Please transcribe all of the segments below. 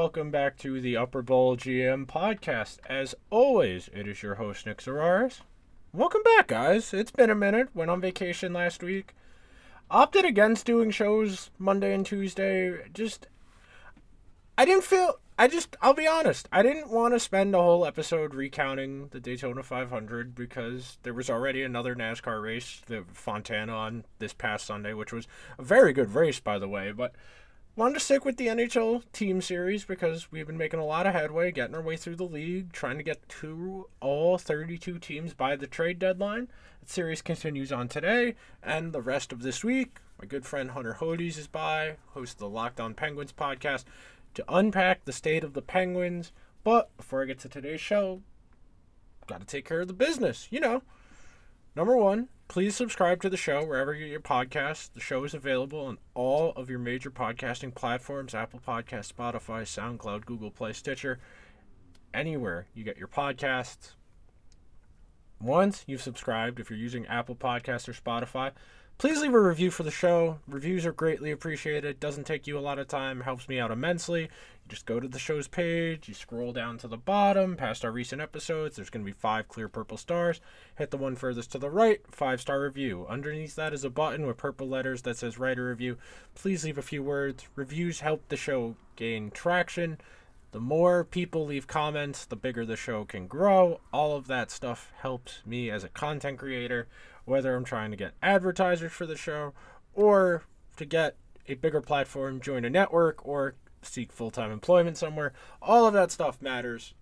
welcome back to the Upper Bowl GM podcast. As always, it is your host, Nick Zararis. Welcome back, guys. It's been a minute. Went on vacation last week. Opted against doing shows Monday and Tuesday. Just, I didn't feel. I just, I'll be honest, I didn't want to spend a whole episode recounting the Daytona 500 because there was already another NASCAR race, the Fontana, on this past Sunday, which was a very good race, by the way. But wanted to stick with the NHL team series because we've been making a lot of headway, getting our way through the league, trying to get to all 32 teams by the trade deadline. The series continues on today and the rest of this week. My good friend Hunter Hodes is by, host of the Locked On Penguins podcast to unpack the state of the Penguins. But before I get to today's show, got to take care of the business. You know, number one, please subscribe to the show wherever you get your podcasts. The show is available on all of your major podcasting platforms Apple Podcasts, Spotify, SoundCloud, Google Play, Stitcher, anywhere you get your podcasts. Once you've subscribed, if you're using Apple Podcasts or Spotify, Please leave a review for the show. Reviews are greatly appreciated. Doesn't take you a lot of time, helps me out immensely. Just go to the show's page, you scroll down to the bottom, past our recent episodes. There's going to be five clear purple stars. Hit the one furthest to the right, five star review. Underneath that is a button with purple letters that says write a review. Please leave a few words. Reviews help the show gain traction. The more people leave comments, the bigger the show can grow. All of that stuff helps me as a content creator whether I'm trying to get advertisers for the show or to get a bigger platform, join a network, or seek full time employment somewhere. All of that stuff matters.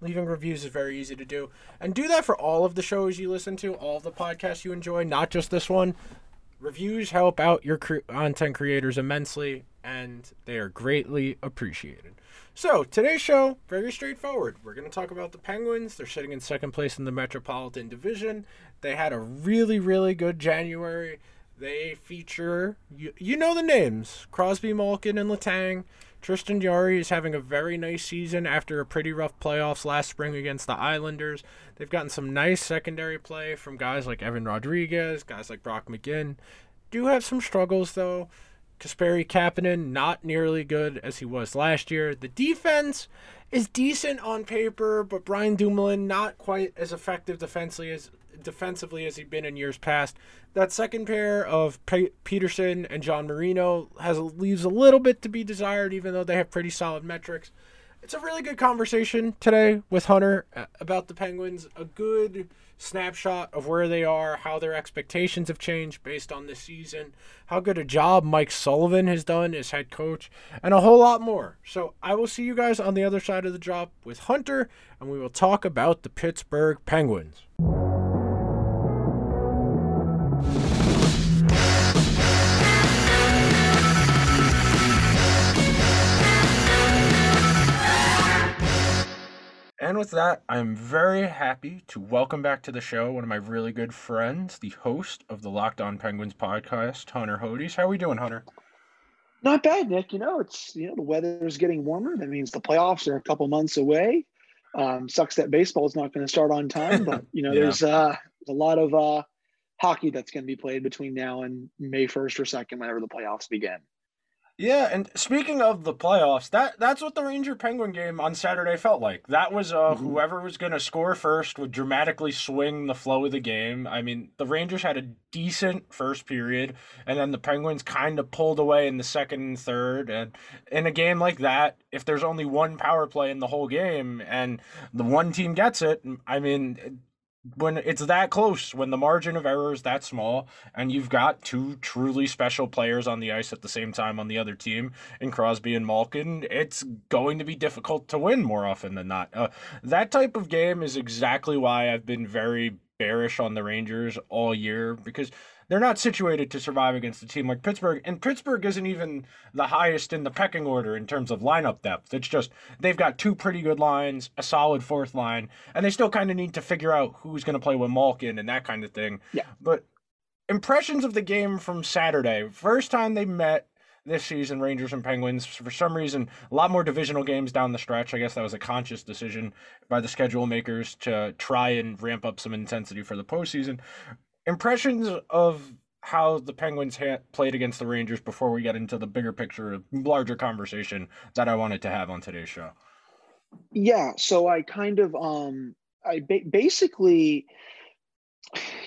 Leaving reviews is very easy to do. And do that for all of the shows you listen to, all of the podcasts you enjoy, not just this one. Reviews help out your content creators immensely, and they are greatly appreciated. So, today's show, very straightforward. We're going to talk about the Penguins. They're sitting in second place in the Metropolitan Division. They had a really, really good January. They feature, you, you know the names Crosby, Malkin, and Letang. Tristan Jarry is having a very nice season after a pretty rough playoffs last spring against the Islanders. They've gotten some nice secondary play from guys like Evan Rodrigues, guys like Brock McGinn. Do have some struggles, though. Kasperi Kapanen, not nearly good as he was last year. The defense is decent on paper, but Brian Dumoulin not quite as effective defensively as defensively as he'd been in years past. That second pair of P- Pettersson and John Marino has leaves a little bit to be desired, even though they have pretty solid metrics. It's a really good conversation today with Hunter uh, about the Penguins. A good snapshot of where they are, how their expectations have changed based on this season, how good a job Mike Sullivan has done as head coach, and a whole lot more. So I will see you guys on the other side of the drop with Hunter, and we will talk about the Pittsburgh Penguins. And with that, I'm very happy to welcome back to the show one of my really good friends, the host of the Locked On Penguins podcast, Hunter Hodes. How are we doing, Hunter? Not bad, Nick. You know, it's you know the weather is getting warmer. That means the playoffs are a couple months away. Um, sucks that baseball is not going to start on time, but you know yeah. there's uh, a lot of uh, hockey that's going to be played between now and May first or second, whenever the playoffs begin. Yeah, and speaking of the playoffs, that that's what the Ranger Penguin game on Saturday felt like. That was uh, mm-hmm. whoever was going to score first would dramatically swing the flow of the game. I mean, the Rangers had a decent first period, and then the Penguins kind of pulled away in the second and third. And in a game like that, if there's only one power play in the whole game and the one team gets it, I mean, when it's that close, when the margin of error is that small, and you've got two truly special players on the ice at the same time on the other team, in Crosby and Malkin, it's going to be difficult to win more often than not. Uh, that type of game is exactly why I've been very bearish on the Rangers all year because they're not situated to survive against a team like Pittsburgh. And Pittsburgh isn't even the highest in the pecking order in terms of lineup depth. It's just they've got two pretty good lines, a solid fourth line, and they still kind of need to figure out who's going to play with Malkin and that kind of thing. Yeah. But impressions of the game from Saturday. First time they met this season, Rangers and Penguins. For some reason, a lot more divisional games down the stretch. I guess that was a conscious decision by the schedule makers to try and ramp up some intensity for the postseason impressions of how the Penguins ha- played against the Rangers before we get into the bigger picture, larger conversation that I wanted to have on today's show. Yeah, so I kind of um I ba- basically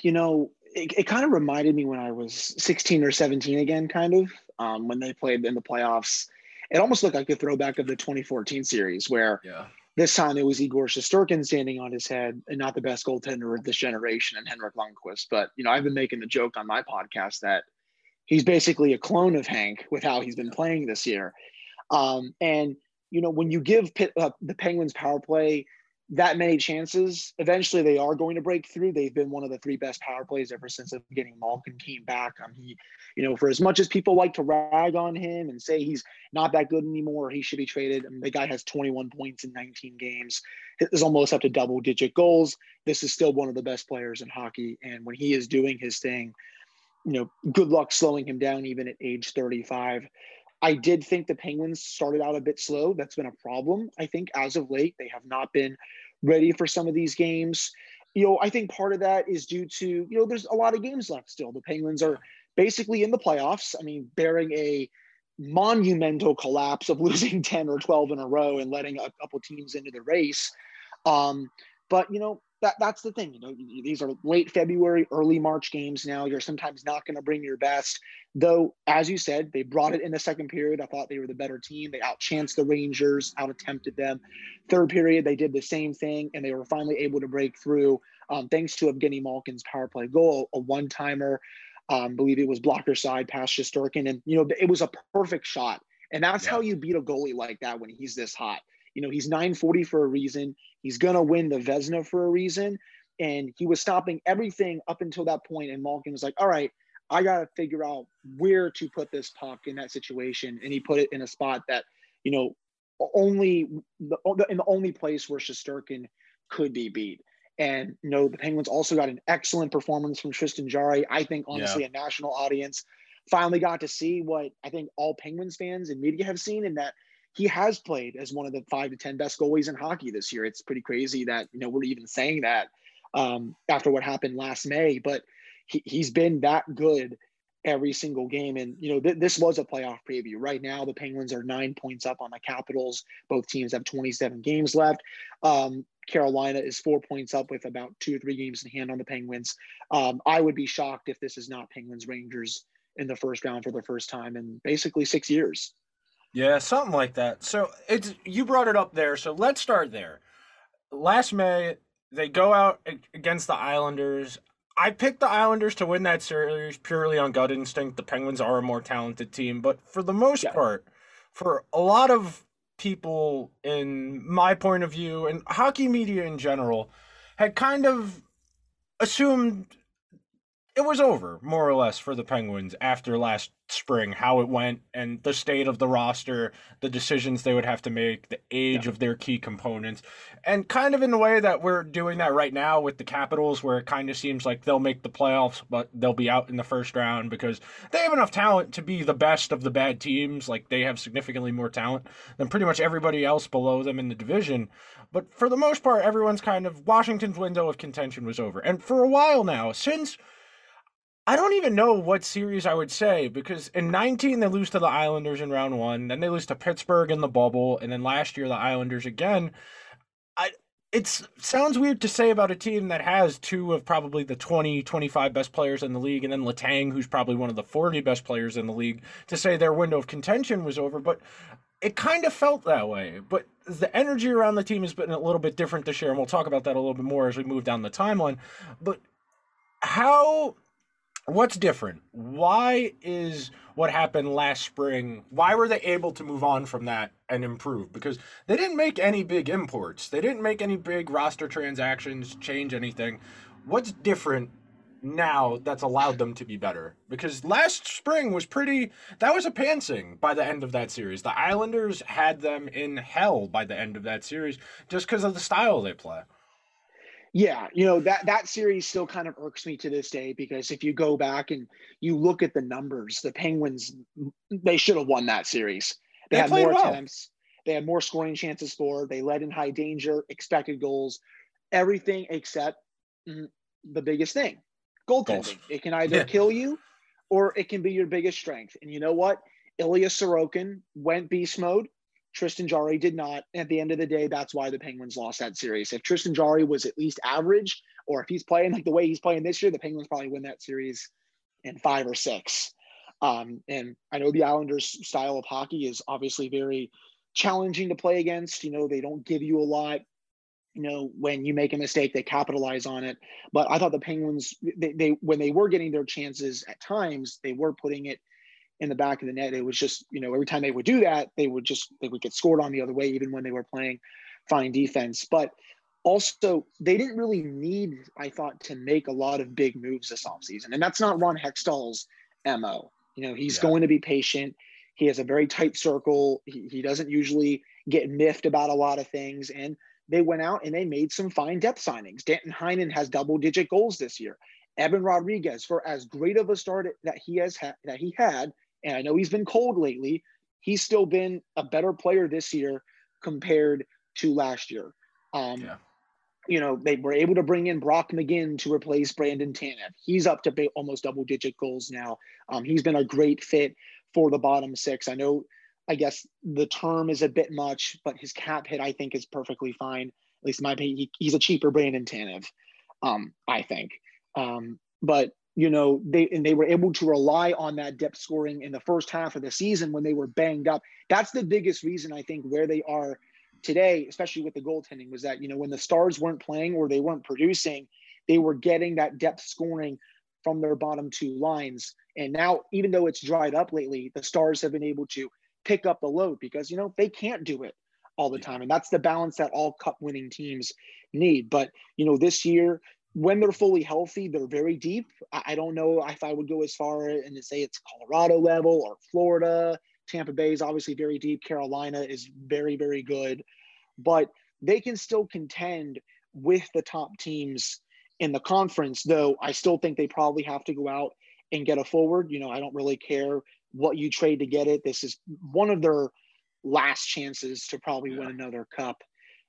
you know, it, it kind of reminded me when I was 16 or 17 again kind of um when they played in the playoffs. It almost looked like a throwback of the 2014 series where Yeah. This time it was Igor Shesterkin standing on his head and not the best goaltender of this generation and Henrik Lundqvist. But, you know, I've been making the joke on my podcast that he's basically a clone of Hank with how he's been playing this year. Um, and, you know, when you give Pitt, uh, the Penguins power play that many chances, eventually they are going to break through. They've been one of the three best power plays ever since beginning. Malkin came back. Um, he, you know, for as much as people like to rag on him and say he's not that good anymore, he should be traded. I mean, the guy has 21 points in 19 games. Is almost up to double digit goals. This is still one of the best players in hockey. And when he is doing his thing, you know, good luck slowing him down even at age 35. I did think the Penguins started out a bit slow. That's been a problem. I think as of late, they have not been ready for some of these games. You know, I think part of that is due to, you know, there's a lot of games left still. The Penguins are basically in the playoffs. I mean, bearing a monumental collapse of losing 10 or 12 in a row and letting a couple teams into the race. Um, but, you know, that, that's the thing. You know, these are late February, early March games now. You're sometimes not going to bring your best. Though, as you said, they brought it in the second period. I thought they were the better team. They outchanced the Rangers, out attempted them. Third period, they did the same thing, and they were finally able to break through um, thanks to Evgeny Malkin's power play goal, a one timer. Um, believe it was blocker side past Shesterkin. And, you know, it was a perfect shot. And that's yeah. how you beat a goalie like that when he's this hot. You know, he's 940 for a reason. He's going to win the Vezina for a reason. And he was stopping everything up until that point. And Malkin was like, all right, I got to figure out where to put this puck in that situation. And he put it in a spot that, you know, only the, in the only place where Shesterkin could be beat. And you know, the Penguins also got an excellent performance from Tristan Jarry. I think honestly, yeah. a national audience finally got to see what I think all Penguins fans and media have seen, and that he has played as one of the five to ten best goalies in hockey this year. It's pretty crazy that you know we're even saying that um, after what happened last May, but he, he's been that good every single game. And you know th- this was a playoff preview. Right now, the Penguins are nine points up on the Capitals. Both teams have 27 games left. Um, Carolina is four points up with about two or three games in hand on the Penguins. Um, I would be shocked if this is not Penguins Rangers in the first round for the first time in basically six years. Yeah, something like that. So it's you brought it up there. So let's start there. Last May, they go out against the Islanders. I picked the Islanders to win that series purely on gut instinct. The Penguins are a more talented team, but for the most yeah. part, for a lot of people in my point of view and hockey media in general had kind of assumed it was over more or less for the Penguins after last spring, how it went and the state of the roster, the decisions they would have to make, the age yeah. of their key components, and kind of in the way that we're doing that right now with the Capitals, where it kind of seems like they'll make the playoffs, but they'll be out in the first round because they have enough talent to be the best of the bad teams. Like they have significantly more talent than pretty much everybody else below them in the division. But for the most part, everyone's kind of Washington's window of contention was over. And for a while now, since I don't even know what series I would say because in 19 they lose to the Islanders in round 1, then they lose to Pittsburgh in the bubble, and then last year the Islanders again. I it sounds weird to say about a team that has two of probably the 20 25 best players in the league and then Letang, who's probably one of the 40 best players in the league to say their window of contention was over, but it kind of felt that way. But the energy around the team has been a little bit different this year, and we'll talk about that a little bit more as we move down the timeline. But how what's different? Why is what happened last spring? Why were they able to move on from that and improve? Because they didn't make any big imports. They didn't make any big roster transactions, change anything. What's different now that's allowed them to be better? Because last spring was pretty that was a pantsing by the end of that series. The Islanders had them in hell by the end of that series just because of the style they play. Yeah, you know that that series still kind of irks me to this day because if you go back and you look at the numbers, the Penguins they should have won that series. They, they had more well. attempts, they had more scoring chances for, they led in high danger, expected goals, everything except mm, the biggest thing, goaltending. Goals. It can either yeah. kill you or it can be your biggest strength. And you know what? Ilya Sorokin went beast mode. Tristan Jarry did not. At the end of the day, that's why the Penguins lost that series. If Tristan Jarry was at least average, or if he's playing like the way he's playing this year, the Penguins probably win that series in five or six. Um, and I know the Islanders' style of hockey is obviously very challenging to play against. You know, they don't give you a lot. You know, when you make a mistake, they capitalize on it. But I thought the Penguins, they, they when they were getting their chances at times, they were putting it in the back of the net. It was just, you know, every time they would do that, they would just they would get scored on the other way, even when they were playing fine defense. But also, they didn't really need, I thought, to make a lot of big moves this offseason. And that's not Ron Hextall's MO. You know, he's yeah. going to be patient. He has a very tight circle. He, he doesn't usually get miffed about a lot of things. And they went out and they made some fine depth signings. Danton Heinen has double digit goals this year. Evan Rodrigues, for as great of a start that he has had, that he had, and I know he's been cold lately, he's still been a better player this year compared to last year. Um, yeah. You know, they were able to bring in Brock McGinn to replace Brandon Tanev. He's up to almost double digit goals now. Um, he's been a great fit for the bottom six. I know, I guess the term is a bit much, but his cap hit, I think, is perfectly fine. At least in my opinion, he, he's a cheaper Brandon Tanev, um, I think. Um, but you know they and they were able to rely on that depth scoring in the first half of the season when they were banged up. That's the biggest reason I think where they are today, especially with the goaltending, was that you know when the stars weren't playing or they weren't producing, they were getting that depth scoring from their bottom two lines. And now, even though it's dried up lately, the stars have been able to pick up the load because you know they can't do it all the time, and that's the balance that all cup winning teams need. But you know, this year when they're fully healthy, they're very deep. I don't know if I would go as far and to say it's Colorado level or Florida. Tampa Bay is obviously very deep. Carolina is very, very good, but they can still contend with the top teams in the conference, though I still think they probably have to go out and get a forward. You know, I don't really care what you trade to get it. This is one of their last chances to probably yeah. win another cup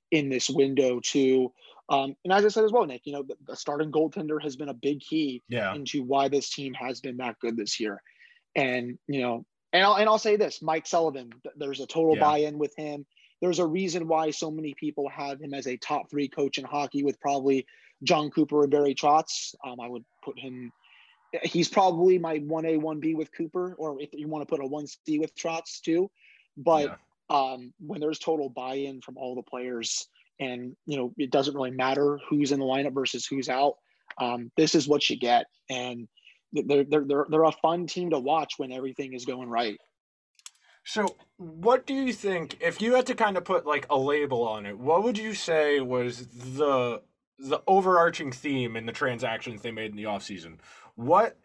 in this window too. Um, and as I said as well, Nick, you know, the, the, starting goaltender has been a big key yeah. into why this team has been that good this year. And, you know, and I'll, and I'll say this, Mike Sullivan, there's a total yeah. buy-in with him. There's a reason why so many people have him as a top three coach in hockey with probably Jon Cooper and Barry Trotz. Um, I would put him, he's probably my 1A, 1B with Cooper, or if you want to put a 1C with Trotz too. But yeah. um, when there's total buy-in from all the players, and you know it doesn't really matter who's in the lineup versus who's out. Um, this is what you get, and they're, they're they're they're a fun team to watch when everything is going right. So, what do you think if you had to kind of put like a label on it? What would you say was the the overarching theme in the transactions they made in the offseason? What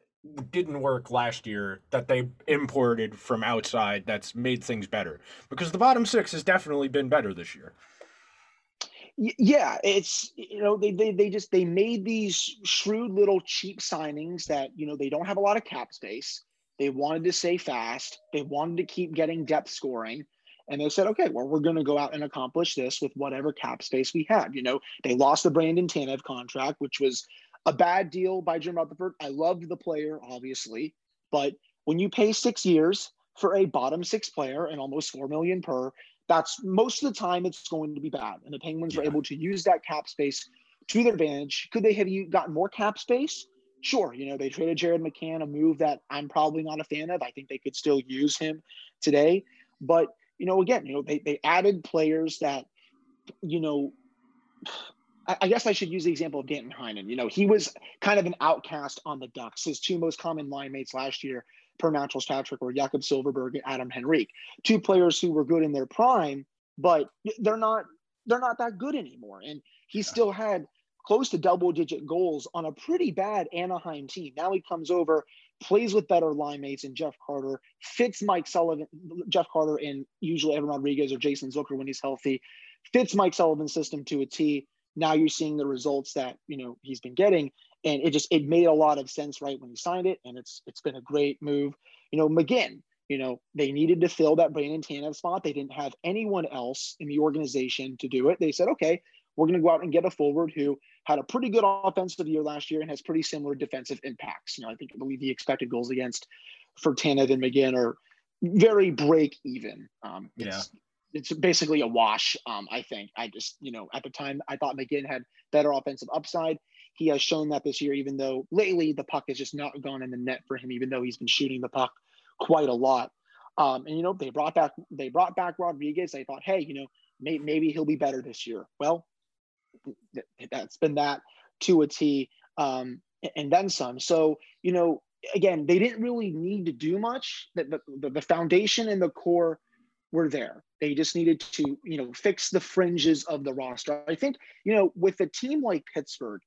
didn't work last year that they imported from outside that's made things better? Because the bottom six has definitely been better this year yeah it's you know they, they they just they made these shrewd little cheap signings that you know they don't have a lot of cap space. They wanted to stay fast. They wanted to keep getting depth scoring. And they said okay well we're going to go out and accomplish this with whatever cap space we have. You know they lost the brandon tanev contract which was a bad deal by jim rutherford. I loved the player obviously. But when you pay six years for a bottom six player and almost four million per that's most of the time it's going to be bad. And the Penguins yeah. were able to use that cap space to their advantage. Could they have gotten more cap space? Sure. You know, they traded Jared McCann, a move that I'm probably not a fan of. I think they could still use him today. But, you know, again, you know, they, they added players that, you know, I guess I should use the example of Danton Heinen. You know, he was kind of an outcast on the Ducks. His two most common line mates last year per natural stat trick were Jakob Silfverberg and Adam Henrique, two players who were good in their prime, but they're not they're not that good anymore. And he still had close to double digit goals on a pretty bad Anaheim team. Now he comes over, plays with better line mates and Jeff Carter, fits Mike Sullivan, Jeff Carter, and usually Evan Rodrigues or Jason Zucker when he's healthy, fits Mike Sullivan's system to a T. Now you're seeing the results that you know he's been getting and it just it made a lot of sense right when he signed it, and it's it's been a great move. You know, McGinn, you know, they needed to fill that Brandon Tanev spot. They didn't have anyone else in the organization to do it. They said, okay, we're going to go out and get a forward who had a pretty good offensive year last year and has pretty similar defensive impacts. You know, I think I believe the expected goals against for Tanev and McGinn are very break even. Um, it's, yeah. It's basically a wash. Um, I think. I just, you know, at the time I thought McGinn had better offensive upside. He has shown that this year, even though lately the puck has just not gone in the net for him, even though he's been shooting the puck quite a lot. Um, and you know, they brought back they brought back Rodrigues. They thought, hey, you know, may, maybe he'll be better this year. Well, that's been that to a T, um, and then some. So you know, again, they didn't really need to do much. The, the, the foundation and the core were there. They just needed to, you know, fix the fringes of the roster. I think, you know, with a team like Pittsburgh,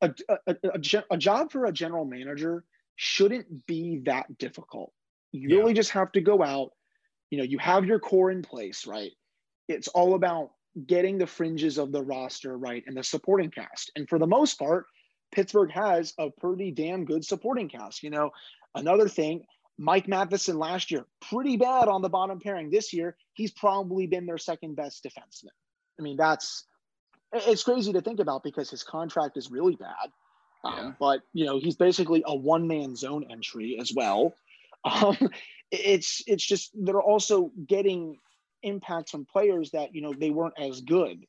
a, a, a, a job for a general manager shouldn't be that difficult. You yeah. really just have to go out. You know, you have your core in place, right? It's all about getting the fringes of the roster right and the supporting cast. And for the most part, Pittsburgh has a pretty damn good supporting cast. You know, another thing, Mike Matheson last year, pretty bad on the bottom pairing. This year, he's probably been their second best defenseman. I mean, that's it's crazy to think about because his contract is really bad. Um, yeah. But you know, he's basically a one man zone entry as well. Um, it's it's just they're also getting impact from players that you know they weren't as good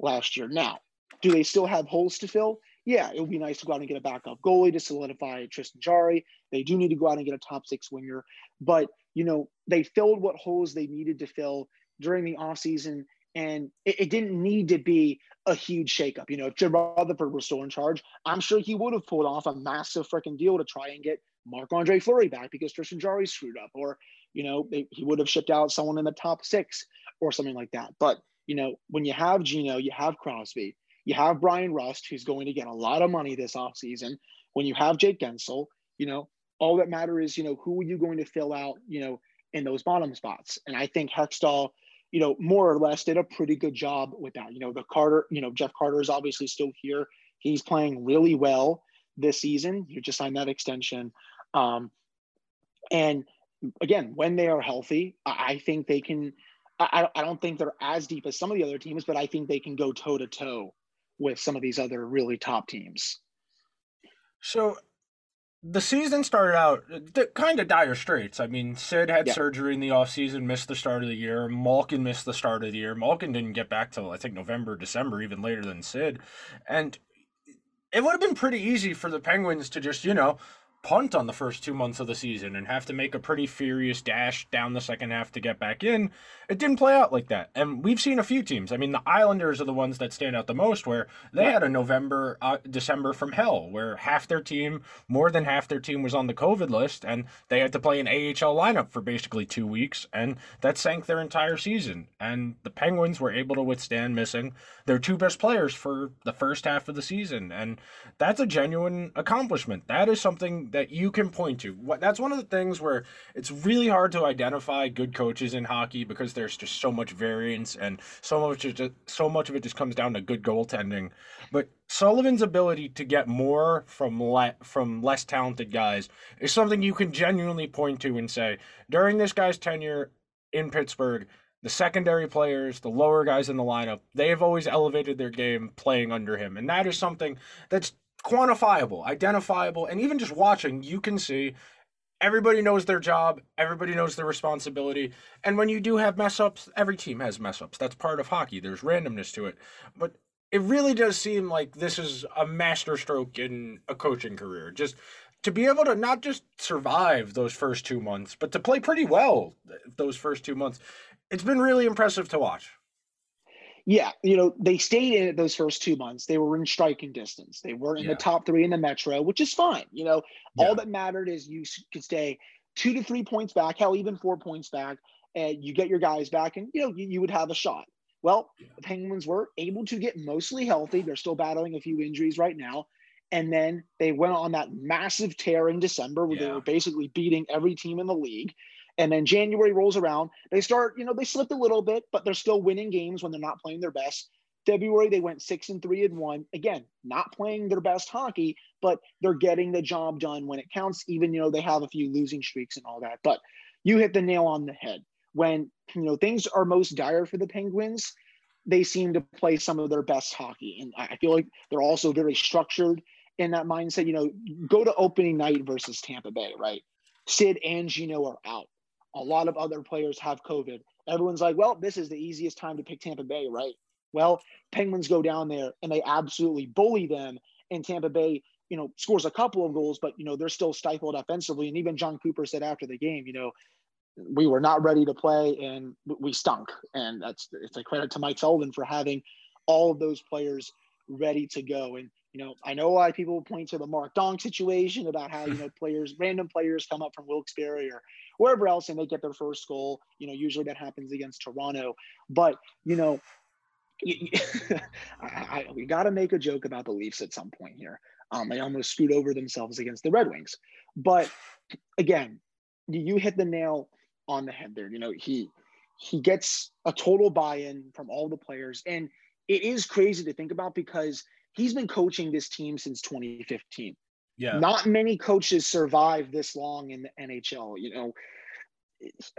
last year. Now, do they still have holes to fill? Yeah, it would be nice to go out and get a backup goalie to solidify Tristan Jarry. They do need to go out and get a top six winger, but you know they filled what holes they needed to fill during the offseason and it, it, didn't need to be a huge shakeup. You know, if Jim Rutherford was still in charge, I'm sure he would have pulled off a massive freaking deal to try and get Marc Andre Fleury back because Tristan Jarry screwed up, or you know, they, he would have shipped out someone in the top six or something like that. But you know, when you have Geno, you have Crosby, you have Bryan Rust, who's going to get a lot of money this offseason. When you have Jake Guentzel, you know, all that matter is, you know, who are you going to fill out, you know, in those bottom spots? And I think Hextall, you know, more or less did a pretty good job with that. You know, the Carter, you know, Jeff Carter is obviously still here. He's playing really well this season. You just signed that extension. Um, and again, when they are healthy, I think they can. I, I don't think they're as deep as some of the other teams, but I think they can go toe to toe with some of these other really top teams. So the season started out kind of dire straits. I mean, Sid had yeah. surgery in the offseason, missed the start of the year. Malkin missed the start of the year. Malkin didn't get back till I think November, December, even later than Sid. And it would have been pretty easy for the Penguins to just, you know, punt on the first two months of the season and have to make a pretty furious dash down the second half to get back in. It didn't play out like that. And we've seen a few teams. I mean, the Islanders are the ones that stand out the most, where they had a November, uh, December from hell, where half their team, more than half their team was on the COVID list, and they had to play an AHL lineup for basically two weeks, and that sank their entire season. And the Penguins were able to withstand missing their two best players for the first half of the season. And that's a genuine accomplishment. That is something that you can point to. What that's one of the things where it's really hard to identify good coaches in hockey because there's just so much variance and so much just, so much of it just comes down to good goaltending. But Sullivan's ability to get more from le- from less talented guys is something you can genuinely point to and say during this guy's tenure in Pittsburgh the secondary players, the lower guys in the lineup, they have always elevated their game playing under him. And that is something that's quantifiable, identifiable, and even just watching, you can see everybody knows their job, everybody knows their responsibility. And when you do have mess ups, every team has mess ups. That's part of hockey. There's randomness to it. But it really does seem like this is a masterstroke in a coaching career. Just to be able to not just survive those first two months, but to play pretty well those first two months. It's been really impressive to watch. Yeah, you know, they stayed in it those first two months. They were in striking distance. They were in yeah. the top three in the Metro, which is fine. You know, yeah. all that mattered is you could stay two to three points back, hell, even four points back, and you get your guys back, and you know, you, you would have a shot. Well, yeah. the Penguins were able to get mostly healthy. They're still battling a few injuries right now. And then they went on that massive tear in December where they were basically beating every team in the league. And then January rolls around. They start, you know, they slipped a little bit, but they're still winning games when they're not playing their best. February, they went six and three and one. Again, not playing their best hockey, but they're getting the job done when it counts, even, you know, they have a few losing streaks and all that. But you hit the nail on the head. When, you know, things are most dire for the Penguins, they seem to play some of their best hockey. And I feel like they're also very structured in that mindset. You know, go to opening night versus Tampa Bay, right? Sid and Geno are out. A lot of other players have COVID. Everyone's like, well, this is the easiest time to pick Tampa Bay, right? Well, Penguins go down there and they absolutely bully them. And Tampa Bay, you know, scores a couple of goals, but, you know, they're still stifled offensively. And even Jon Cooper said after the game, you know, we were not ready to play and we stunk. And that's it's a credit to Mike Sullivan for having all of those players ready to go. And you know, I know a lot of people point to the Mark Dong situation about how you know players, random players, come up from Wilkes-Barre or wherever else and they get their first goal. You know, usually that happens against Toronto. But you know, I, I, we got to make a joke about the Leafs at some point here. Um, they almost screwed over themselves against the Red Wings. But again, you hit the nail on the head there. You know, he he gets a total buy-in from all the players, and it is crazy to think about because he's been coaching this team since 2015. Yeah, not many coaches survive this long in the NHL. You know,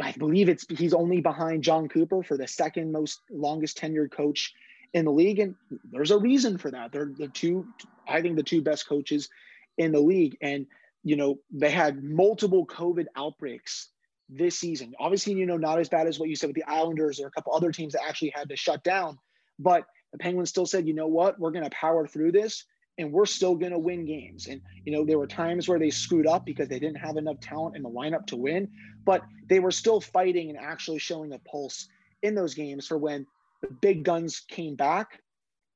I believe it's he's only behind Jon Cooper for the second most longest tenured coach in the league, and there's a reason for that. They're the two, I think, the two best coaches in the league, and you know they had multiple COVID outbreaks this season. Obviously, you know, not as bad as what you said with the Islanders or a couple other teams that actually had to shut down. But the Penguins still said, you know what, we're going to power through this and we're still going to win games. And, you know, there were times where they screwed up because they didn't have enough talent in the lineup to win, but they were still fighting and actually showing a pulse in those games for when the big guns came back.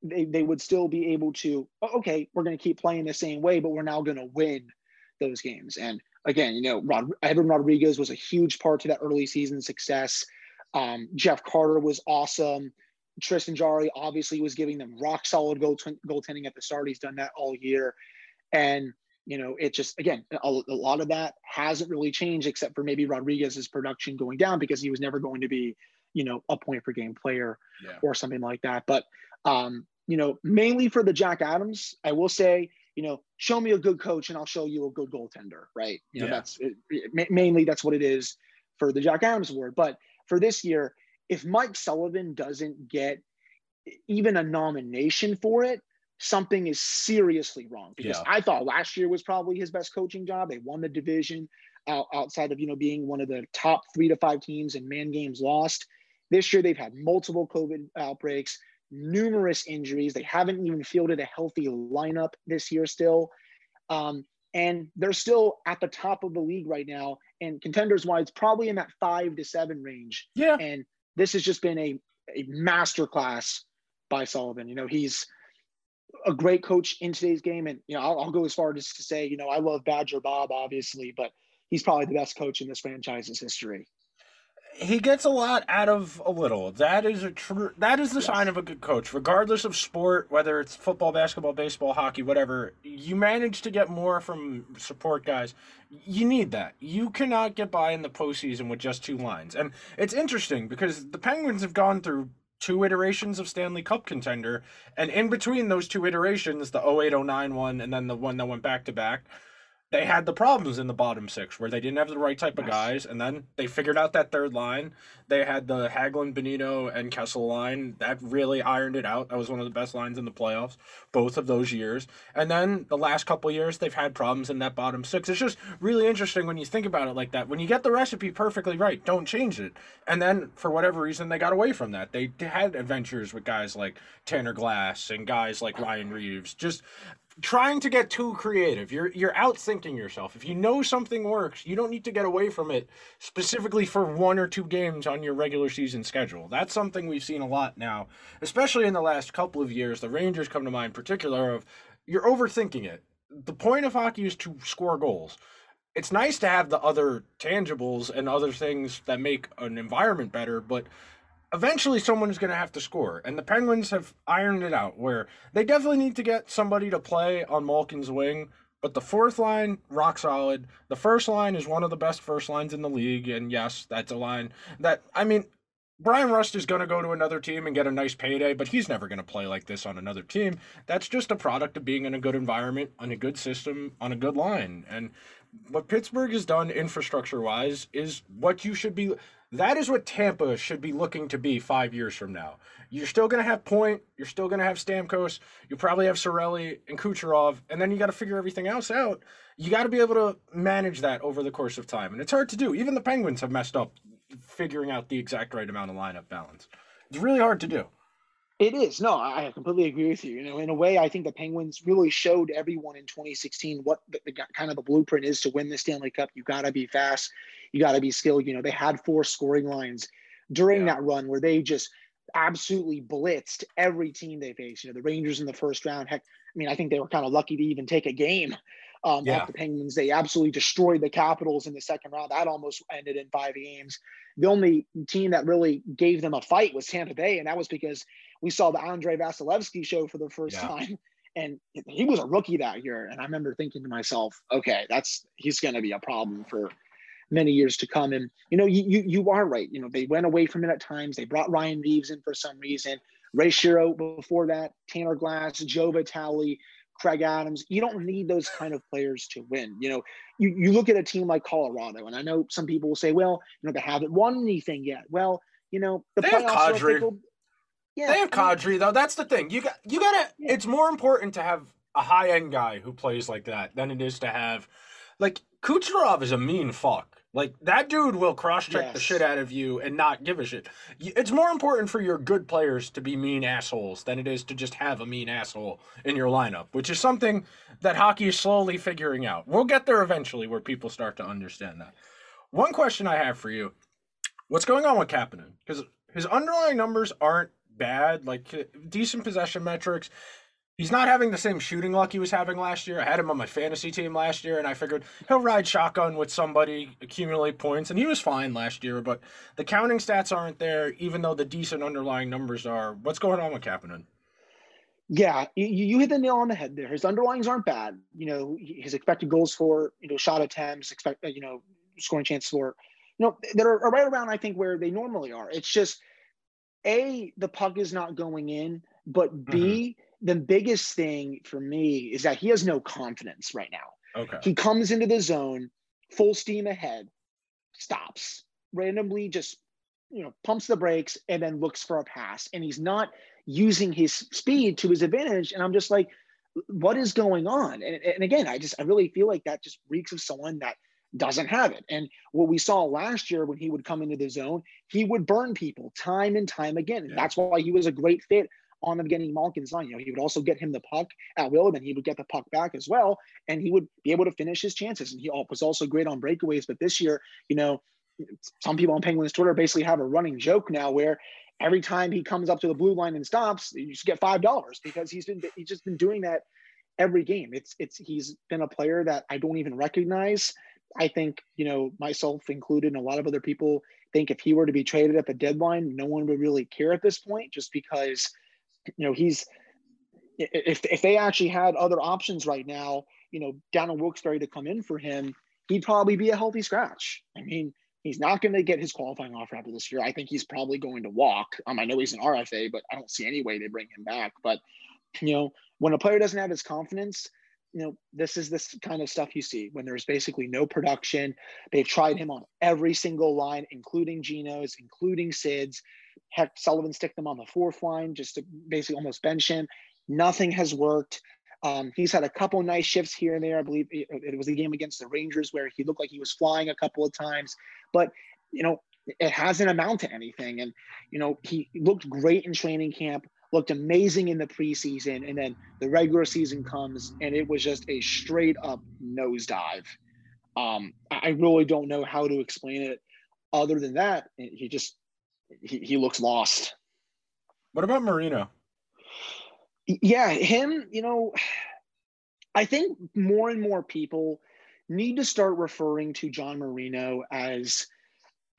They, they would still be able to, oh, okay, we're going to keep playing the same way, but we're now going to win those games. And again, you know, Rod, Evan Rodrigues was a huge part to that early season success. Um, Jeff Carter was awesome. Tristan Jarry obviously was giving them rock solid goal goaltending at the start. He's done that all year. And, you know, it just, again, a, a lot of that hasn't really changed except for maybe Rodrigues's production going down because he was never going to be, you know, a point per game player yeah. or something like that. But, um, you know, mainly for the Jack Adams, I will say, you know, show me a good coach and I'll show you a good goaltender, right? You know, yeah. that's it, it, mainly that's what it is for the Jack Adams award. But for this year, if Mike Sullivan doesn't get even a nomination for it, something is seriously wrong. Because yeah. I thought last year was probably his best coaching job. They won the division out, outside of you know being one of the top three to five teams in man games lost. This year they've had multiple COVID outbreaks numerous injuries. They haven't even fielded a healthy lineup this year still. Um, and they're still at the top of the league right now. And contenders wise, probably in that five to seven range. Yeah. And this has just been a, a masterclass by Sullivan. You know, he's a great coach in today's game. And, you know, I'll, I'll go as far as to say, you know, I love Badger Bob, obviously, but he's probably the best coach in this franchise's history he gets a lot out of a little. That is a true. That is the yes. sign of a good coach, regardless of sport, whether it's football, basketball, baseball, hockey, whatever. You manage to get more from support guys. You need that. You cannot get by in the postseason with just two lines. And it's interesting because the Penguins have gone through two iterations of Stanley Cup contender, and in between those two iterations, the 0809 one and then the one that went back to back they had the problems in the bottom six where they didn't have the right type of guys, and then they figured out that third line. They had the Hagelin, Bonino, and Kessel line that really ironed it out. That was one of the best lines in the playoffs, both of those years. And then the last couple years, they've had problems in that bottom six. It's just really interesting when you think about it like that. When you get the recipe perfectly right, don't change it. And then for whatever reason, they got away from that. They had adventures with guys like Tanner Glass and guys like Ryan Reaves. Just trying to get too creative. You're you're outthinking yourself. If you know something works, you don't need to get away from it specifically for one or two games on your regular season schedule. That's something we've seen a lot now, especially in the last couple of years. The Rangers come to mind, particular of you're overthinking it. The point of hockey is to score goals. It's nice to have the other tangibles and other things that make an environment better, but eventually someone is going to have to score. And the Penguins have ironed it out where they definitely need to get somebody to play on Malkin's wing. But the fourth line, rock solid. The first line is one of the best first lines in the league. And yes, that's a line that, I mean, Bryan Rust is going to go to another team and get a nice payday, but he's never going to play like this on another team. That's just a product of being in a good environment, on a good system, on a good line. And what Pittsburgh has done infrastructure wise is what you should be That is what Tampa should be looking to be five years from now. You're still going to have Point. You're still going to have Stamkos. You probably have Cirelli and Kucherov, and then you got to figure everything else out. You got to be able to manage that over the course of time, and it's hard to do. Even the Penguins have messed up figuring out the exact right amount of lineup balance. It's really hard to do. It is. No, I completely agree with you. You know, in a way, I think the Penguins really showed everyone in 2016 what the, the kind of the blueprint is to win the Stanley Cup. You got to be fast. You got to be skilled. You know, they had four scoring lines during yeah. that run where they just absolutely blitzed every team they faced. You know, the Rangers in the first round. Heck, I mean, I think they were kind of lucky to even take a game um, yeah. the Penguins. They absolutely destroyed the Capitals in the second round. That almost ended in five games. The only team that really gave them a fight was Tampa Bay, and that was because we saw the Andrei Vasilevskiy show for the first yeah. time. And he was a rookie that year. And I remember thinking to myself, okay, that's he's going to be a problem for many years to come. And you know, you, you you are right. You know, they went away from it at times. They brought Ryan Reaves in for some reason. Ray Shero before that, Tanner Glass, Joe Vitale, Craig Adams. You don't need those kind of players to win. You know, you, you look at a team like Colorado, and I know some people will say, well, you know, they haven't won anything yet. Well, you know, the they playoffs have yeah, they have Kadri though. That's the thing. You got you gotta. Yeah. It's more important to have a high end guy who plays like that than it is to have, like Kucherov is a mean fuck. Like that dude will cross check yes. the shit out of you and not give a shit. It's more important for your good players to be mean assholes than it is to just have a mean asshole in your lineup, which is something that hockey is slowly figuring out. We'll get there eventually where people start to understand that. One question I have for you: What's going on with Kapanen? Because his underlying numbers aren't bad, like uh, decent possession metrics. He's not having the same shooting luck he was having last year. I had him on my fantasy team last year, and I figured he'll ride shotgun with somebody, accumulate points, and he was fine last year. But the counting stats aren't there, even though the decent underlying numbers are. What's going on with Kapanen? Yeah, you, you hit the nail on the head there. His underlyings aren't bad. You know, his expected goals for, you know, shot attempts, expect, uh, you know, scoring chances for, you know, that are right around, I think, where they normally are. It's just – a the puck is not going in, but B mm-hmm. the biggest thing for me is that he has no confidence right now. Okay. He comes into the zone full steam ahead, stops, randomly just you know pumps the brakes and then looks for a pass and he's not using his speed to his advantage and I'm just like what is going on? And, and again, I just I really feel like that just reeks of someone that doesn't have it. And what we saw last year when he would come into the zone, he would burn people time and time again. Yeah. That's why he was a great fit on the beginning Malkin's line. You know, he would also get him the puck at will, and then he would get the puck back as well, and he would be able to finish his chances. And he was also great on breakaways. But this year, you know, some people on Penguins Twitter basically have a running joke now where every time he comes up to the blue line and stops, you just get five dollars because he's been he's just been doing that every game. It's it's he's been a player that I don't even recognize. I think, you know, myself included and a lot of other people think if he were to be traded at the deadline, no one would really care at this point just because, you know, he's if if they actually had other options right now, you know, Daniel Wilkes-Barre to come in for him, he'd probably be a healthy scratch. I mean, he's not going to get his qualifying offer after this year. I think he's probably going to walk. Um, I know he's an RFA, but I don't see any way they bring him back. But you know, when a player doesn't have his confidence, you know, this is this kind of stuff you see when there's basically no production. They've tried him on every single line, including Geno's, including Sid's. Heck, Sullivan stick them on the fourth line just to basically almost bench him. Nothing has worked. Um, he's had a couple nice shifts here and there. I believe it, it was a game against the Rangers where he looked like he was flying a couple of times, but you know, it hasn't amounted to anything. And you know, he looked great in training camp looked amazing in the preseason, and then the regular season comes, and it was just a straight up nosedive. Um, I really don't know how to explain it. Other than that, he just he, he looks lost. What about Marino? Yeah, him. You know, I think more and more people need to start referring to John Marino as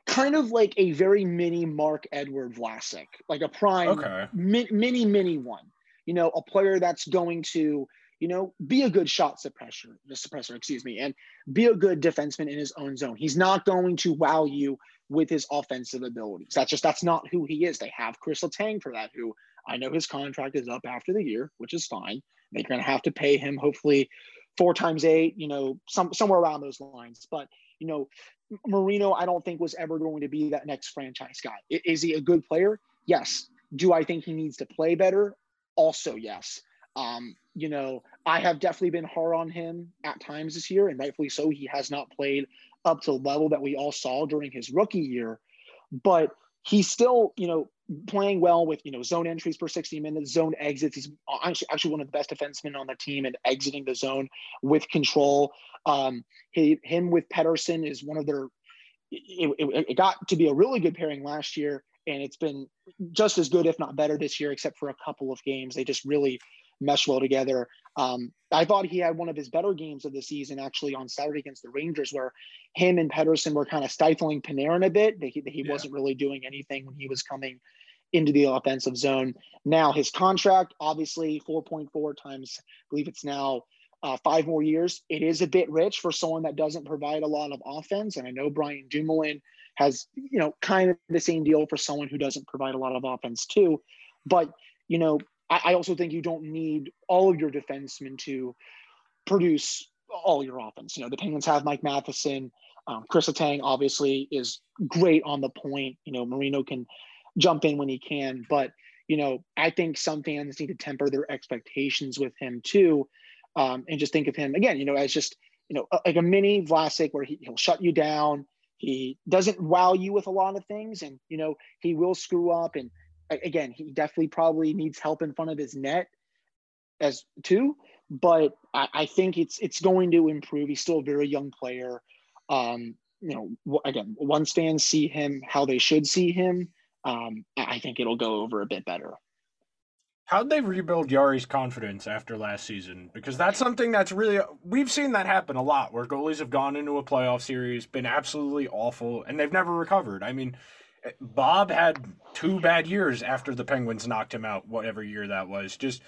kind of like a very mini Marc-Edouard Vlasic, like a prime okay. mi- mini mini one. You know, a player that's going to you know be a good shot suppressor, the suppressor, excuse me, and be a good defenseman in his own zone. He's not going to wow you with his offensive abilities. That's just that's not who he is. They have Kris Letang for that, who I know his contract is up after the year, which is fine. They're going to have to pay him hopefully four times eight, you know, some somewhere around those lines. But you know, Marino, I don't think was ever going to be that next franchise guy. Is he a good player? Yes. Do I think he needs to play better? Also, yes. Um, you know, I have definitely been hard on him at times this year, and rightfully so. He has not played up to the level that we all saw during his rookie year, but he's still, you know, playing well with you know zone entries per 60 minutes, zone exits. He's actually actually one of the best defensemen on the team and exiting the zone with control. Um, he, him with Pettersson is one of their. It, it, it got to be a really good pairing last year, and it's been just as good, if not better, this year, except for a couple of games. They just really mesh well together. Um, I thought he had one of his better games of the season actually on Saturday against the Rangers, where him and Pettersson were kind of stifling Panarin a bit. That he, that he yeah. wasn't really doing anything when he was coming into the offensive zone. Now his contract, obviously 4.4 times, I believe it's now uh, five more years. It is a bit rich for someone that doesn't provide a lot of offense. And I know Brian Dumoulin has, you know, kind of the same deal for someone who doesn't provide a lot of offense too. But, you know, I, I also think you don't need all of your defensemen to produce all your offense. You know, the Penguins have Mike Matheson. Um, Kris Letang obviously is great on the point. You know, Marino can jump in when he can, but you know, I think some fans need to temper their expectations with him too, um, and just think of him again. You know, as just you know, like a mini Vlasic where he, he'll shut you down. He doesn't wow you with a lot of things, and you know, he will screw up and again, he definitely probably needs help in front of his net as too. But I, I think it's it's going to improve. He's still a very young player. Um, you know, again, once fans see him how they should see him, um, I think it'll go over a bit better. How'd they rebuild Jarry's confidence after last season? Because that's something that's really we've seen that happen a lot, where goalies have gone into a playoff series, been absolutely awful, and they've never recovered. I mean, Bob had two bad years after the Penguins knocked him out, whatever year that was. Just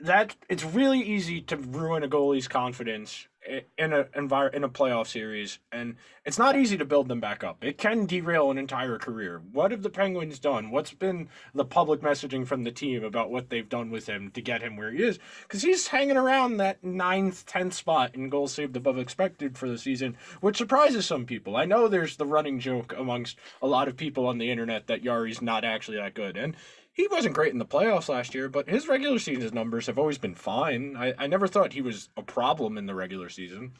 that it's really easy to ruin a goalie's confidence in a envir- in a playoff series, and it's not easy to build them back up. It can derail an entire career. What have the Penguins done? What's been the public messaging from the team about what they've done with him to get him where he is? Because he's hanging around that ninth, tenth spot in goals saved above expected for the season, which surprises some people. I know there's the running joke amongst a lot of people on the internet that Jarry's not actually that good, and he wasn't great in the playoffs last year, but his regular season numbers have always been fine. I, I never thought he was a problem in the regular season.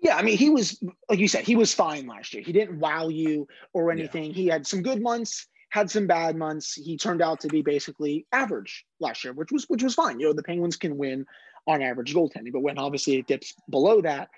Yeah, I mean, he was like you said, he was fine last year. He didn't wow you or anything. Yeah. He had some good months, had some bad months. He turned out to be basically average last year, which was which was fine. You know, the Penguins can win on average goaltending, but when obviously it dips below that,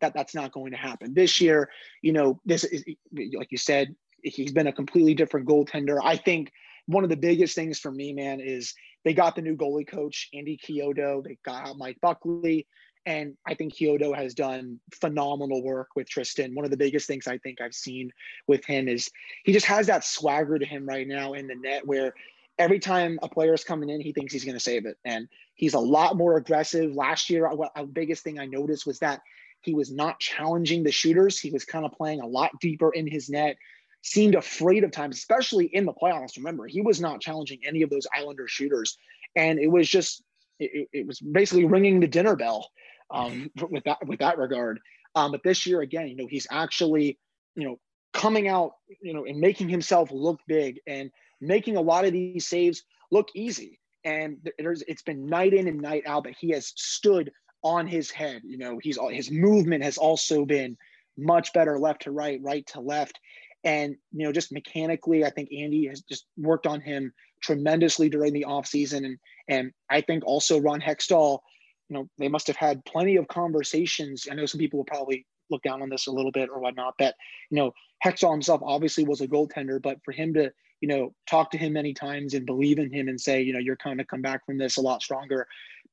that that's not going to happen. This year, you know, this is like you said, he's been a completely different goaltender. I think one of the biggest things for me, man, is they got the new goalie coach, Andy Chiodo. They got out Mike Buckley. And I think Chiodo has done phenomenal work with Tristan. One of the biggest things I think I've seen with him is he just has that swagger to him right now in the net where every time a player is coming in, he thinks he's going to save it. And he's a lot more aggressive. Last year, the biggest thing I noticed was that he was not challenging the shooters. He was kind of playing a lot deeper in his net, seemed afraid of times, especially in the playoffs. Remember, he was not challenging any of those Islander shooters, and it was just it, it was basically ringing the dinner bell um, with that with that regard. Um, but this year again, you know, he's actually you know coming out, you know, and making himself look big and making a lot of these saves look easy. And there's it's been night in and night out that he has stood on his head. You know, he's his movement has also been much better left to right, right to left. And, you know, just mechanically, I think Andy has just worked on him tremendously during the offseason. And, and I think also Ron Hextall, you know, they must have had plenty of conversations. I know some people will probably look down on this a little bit or whatnot, but, you know, Hextall himself obviously was a goaltender, but for him to, you know, talk to him many times and believe in him and say, you know, you're kind of come back from this a lot stronger.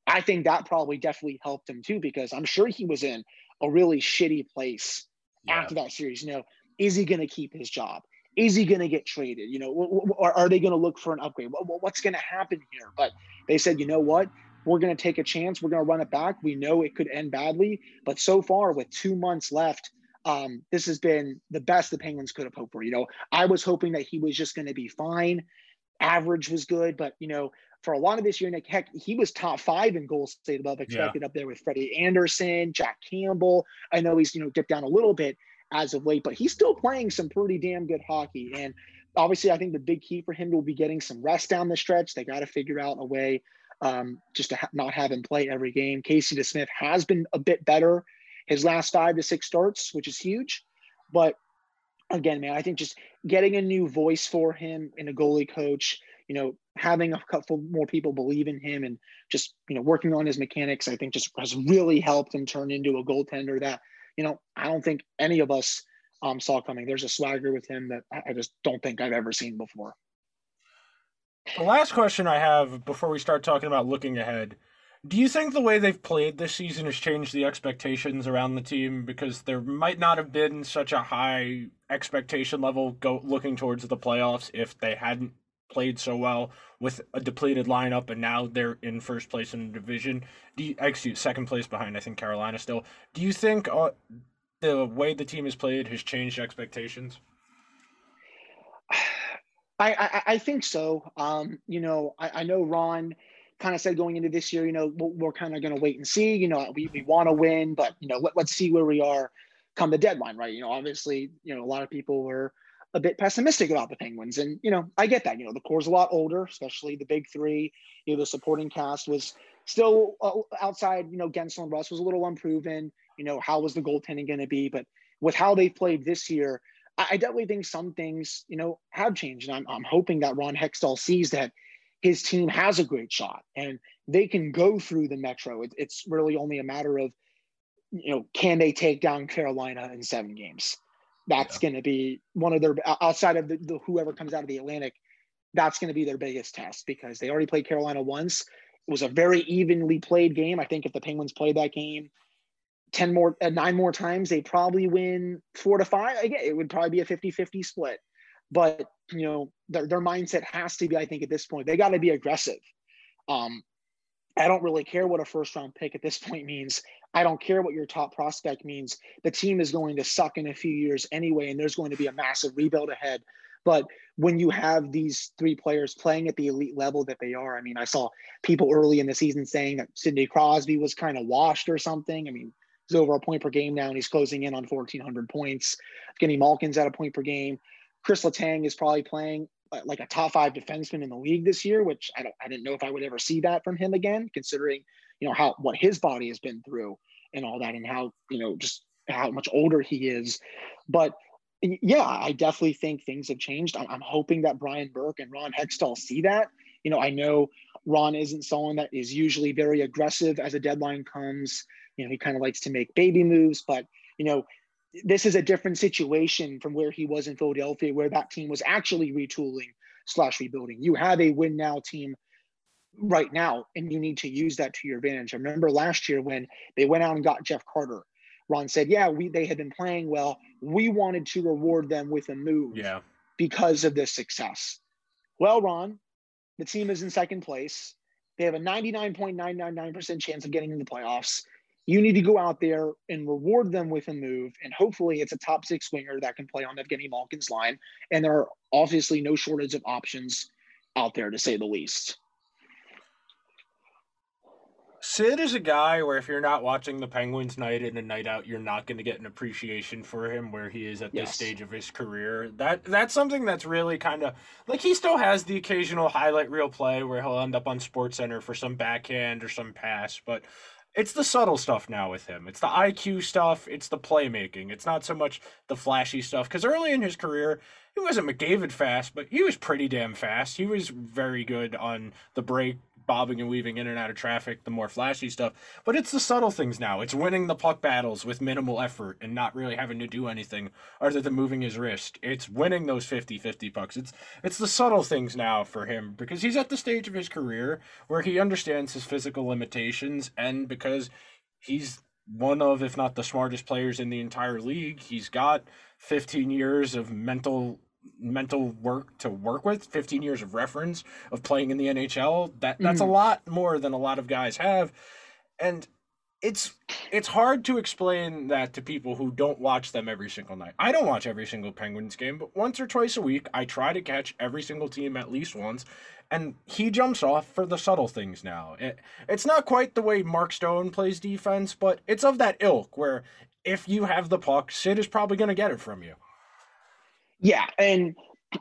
I think that probably definitely helped him too, because I'm sure he was in a really shitty place yeah. after that series. You know, is he going to keep his job? Is he going to get traded? You know, or are they going to look for an upgrade? What's going to happen here? But they said, you know what? We're going to take a chance. We're going to run it back. We know it could end badly, but so far, with two months left, um, this has been the best the Penguins could have hoped for. You know, I was hoping that he was just going to be fine. Average was good, but you know, for a lot of this year, Nick, heck, he was top five in goals saved above expected yeah. up there with Freddie Andersen, Jack Campbell. I know he's, you know, dipped down a little bit as of late, but he's still playing some pretty damn good hockey. And obviously, I think the big key for him will be getting some rest down the stretch. They got to figure out a way um, just to ha- not have him play every game. Casey DeSmith has been a bit better his last five to six starts, which is huge. But again, man, I think just getting a new voice for him and a goalie coach, you know, having a couple more people believe in him and just, you know, working on his mechanics, I think just has really helped him turn into a goaltender that, you know, I don't think any of us um, saw coming. There's a swagger with him that I just don't think I've ever seen before. The last question I have before we start talking about looking ahead do you think the way they've played this season has changed the expectations around the team because there might not have been such a high expectation level go looking towards the playoffs if they hadn't played so well with a depleted lineup and now they're in first place in the division. Do you, excuse second place behind I think Carolina still. Do you think uh, the way the team has played has changed expectations? I, I, I think so. Um, you know, I, I know Ron kind of said going into this year, you know, we're, kind of going to wait and see. You know, we, we want to win, but you know, let, let's see where we are come the deadline, right? You know, obviously, you know, a lot of people were a bit pessimistic about the Penguins, and you know, I get that. You know, the core's a lot older, especially the big three. You know, the supporting cast was still uh, outside. You know, Guentzel and Rust was a little unproven. You know, how was the goaltending going to be? But with how they played this year, I, I definitely think some things, you know, have changed, and I'm, I'm hoping that Ron Hextall sees that his team has a great shot and they can go through the metro. It, it's really only a matter of, you know, can they take down Carolina in seven games? That's yeah. going to be one of their outside of the, the, whoever comes out of the Atlantic. That's going to be their biggest test because they already played Carolina once. It was a very evenly played game. I think if the Penguins played that game 10 more, uh, nine more times, they probably win four to five. Again, it would probably be a 50 50 split. But you know, their, their mindset has to be, I think, at this point, they got to be aggressive. Um, I don't really care what a first round pick at this point means. I don't care what your top prospect means. The team is going to suck in a few years anyway, and there's going to be a massive rebuild ahead. But when you have these three players playing at the elite level that they are, I mean, I saw people early in the season saying that Sidney Crosby was kind of washed or something. I mean, he's over a point per game now, and he's closing in on 1,400 points. Kenny Malkin's at a point per game. Kris Letang is probably playing Uh, like a top five defenseman in the league this year, which I don't I didn't know if I would ever see that from him again, considering you know how what his body has been through and all that, and how you know just how much older he is. But yeah, I definitely think things have changed. I'm, I'm hoping that Brian Burke and Ron Hextall see that. You know, I know Ron isn't someone that is usually very aggressive as a deadline comes. You know, he kind of likes to make baby moves, but you know, this is a different situation from where he was in Philadelphia, where that team was actually retooling slash rebuilding. You have a win now team right now, and you need to use that to your advantage. I remember last year when they went out and got Jeff Carter. Ron said, "Yeah, we they had been playing well. We wanted to reward them with a move, yeah, because of this success." Well, Ron, the team is in second place. They have a 99.999% chance of getting in the playoffs you need to go out there and reward them with a move. And hopefully it's a top six winger that can play on Evgeny Malkin's line. And there are obviously no shortage of options out there to say the least. Sid is a guy where if you're not watching the Penguins night in and night out, you're not going to get an appreciation for him where he is at yes. this stage of his career. That that's something that's really kind of like he still has the occasional highlight reel play where he'll end up on SportsCenter for some backhand or some pass, but it's the subtle stuff now with him. It's the IQ stuff. It's the playmaking. It's not so much the flashy stuff. Because early in his career, he wasn't McDavid fast, but he was pretty damn fast. He was very good on the break, bobbing and weaving in and out of traffic, the more flashy stuff. But it's the subtle things now. It's winning the puck battles with minimal effort and not really having to do anything other than moving his wrist. It's winning those 50-50 pucks. It's it's the subtle things now for him because he's at the stage of his career where he understands his physical limitations and because he's one of if not the smartest players in the entire league. He's got 15 years of mental mental work to work with 15 years of reference of playing in the nhl that that's mm. a lot more than a lot of guys have and it's it's hard to explain that to people who don't watch them every single night. I don't watch every single Penguins game, but once or twice a week, I try to catch every single team at least once. And he jumps off for the subtle things now. It, it's not quite the way Mark Stone plays defense, but it's of that ilk where if you have the puck, Sid is probably going to get it from you. Yeah, and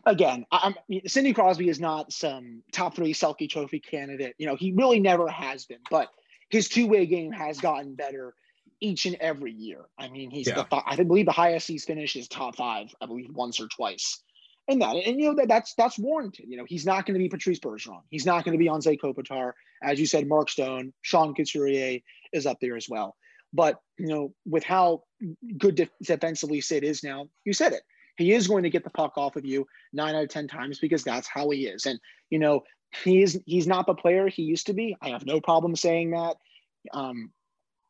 again, I'm, Sidney Crosby is not some top three Selke Trophy candidate. You know, he really never has been, but – his two way game has gotten better each and every year. I mean, he's yeah. the I believe the highest he's finished is top five. I believe once or twice. And that, and you know that that's that's warranted. You know, he's not going to be Patrice Bergeron. He's not going to be Anze Kopitar. As you said, Mark Stone, Sean Couturier is up there as well. But you know, with how good defensively Sid is now, you said it. He is going to get the puck off of you nine out of ten times because that's how he is. And you know, he's he's not the player he used to be. I have no problem saying that. Um,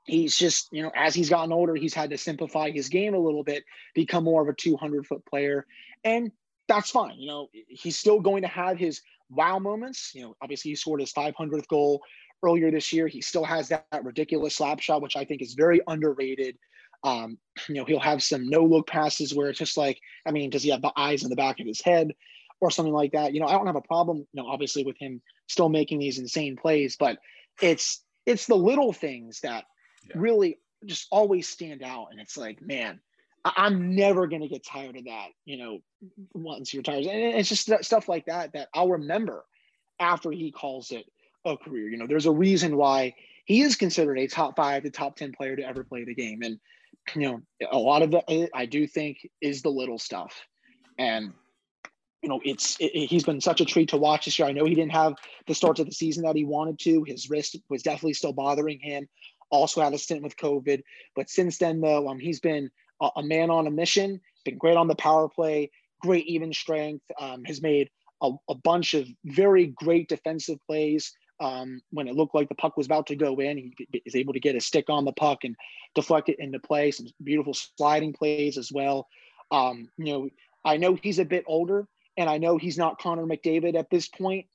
he's just you know as he's gotten older, he's had to simplify his game a little bit, become more of a 200 foot player, and that's fine. You know he's still going to have his wow moments. You know obviously he scored his 500th goal earlier this year. He still has that, that ridiculous slap shot, which I think is very underrated. Um, you know, he'll have some no look passes where it's just like, I mean, does he have the eyes in the back of his head? or something like that. You know, I don't have a problem, you know, obviously with him still making these insane plays, but it's it's the little things that yeah. really just always stand out. And it's like, man, I- am never gonna get tired of that, you know, once he retires. And it's just stuff like that that I'll remember after he calls it a career. You know, there's a reason why he is considered a top five to top 10 player to ever play the game. And, you know, a lot of the, I do think is the little stuff. And you know, it's it, he's been such a treat to watch this year. I know he didn't have the starts of the season that he wanted to. His wrist was definitely still bothering him. Also had a stint with COVID, but since then, though, um, he's been a, a man on a mission. Been great on the power play, great even strength. Um, has made a, a bunch of very great defensive plays. Um, when it looked like the puck was about to go in, he is able to get a stick on the puck and deflect it into play. Some beautiful sliding plays as well. Um, you know, I know he's a bit older, and I know he's not Connor McDavid at this point,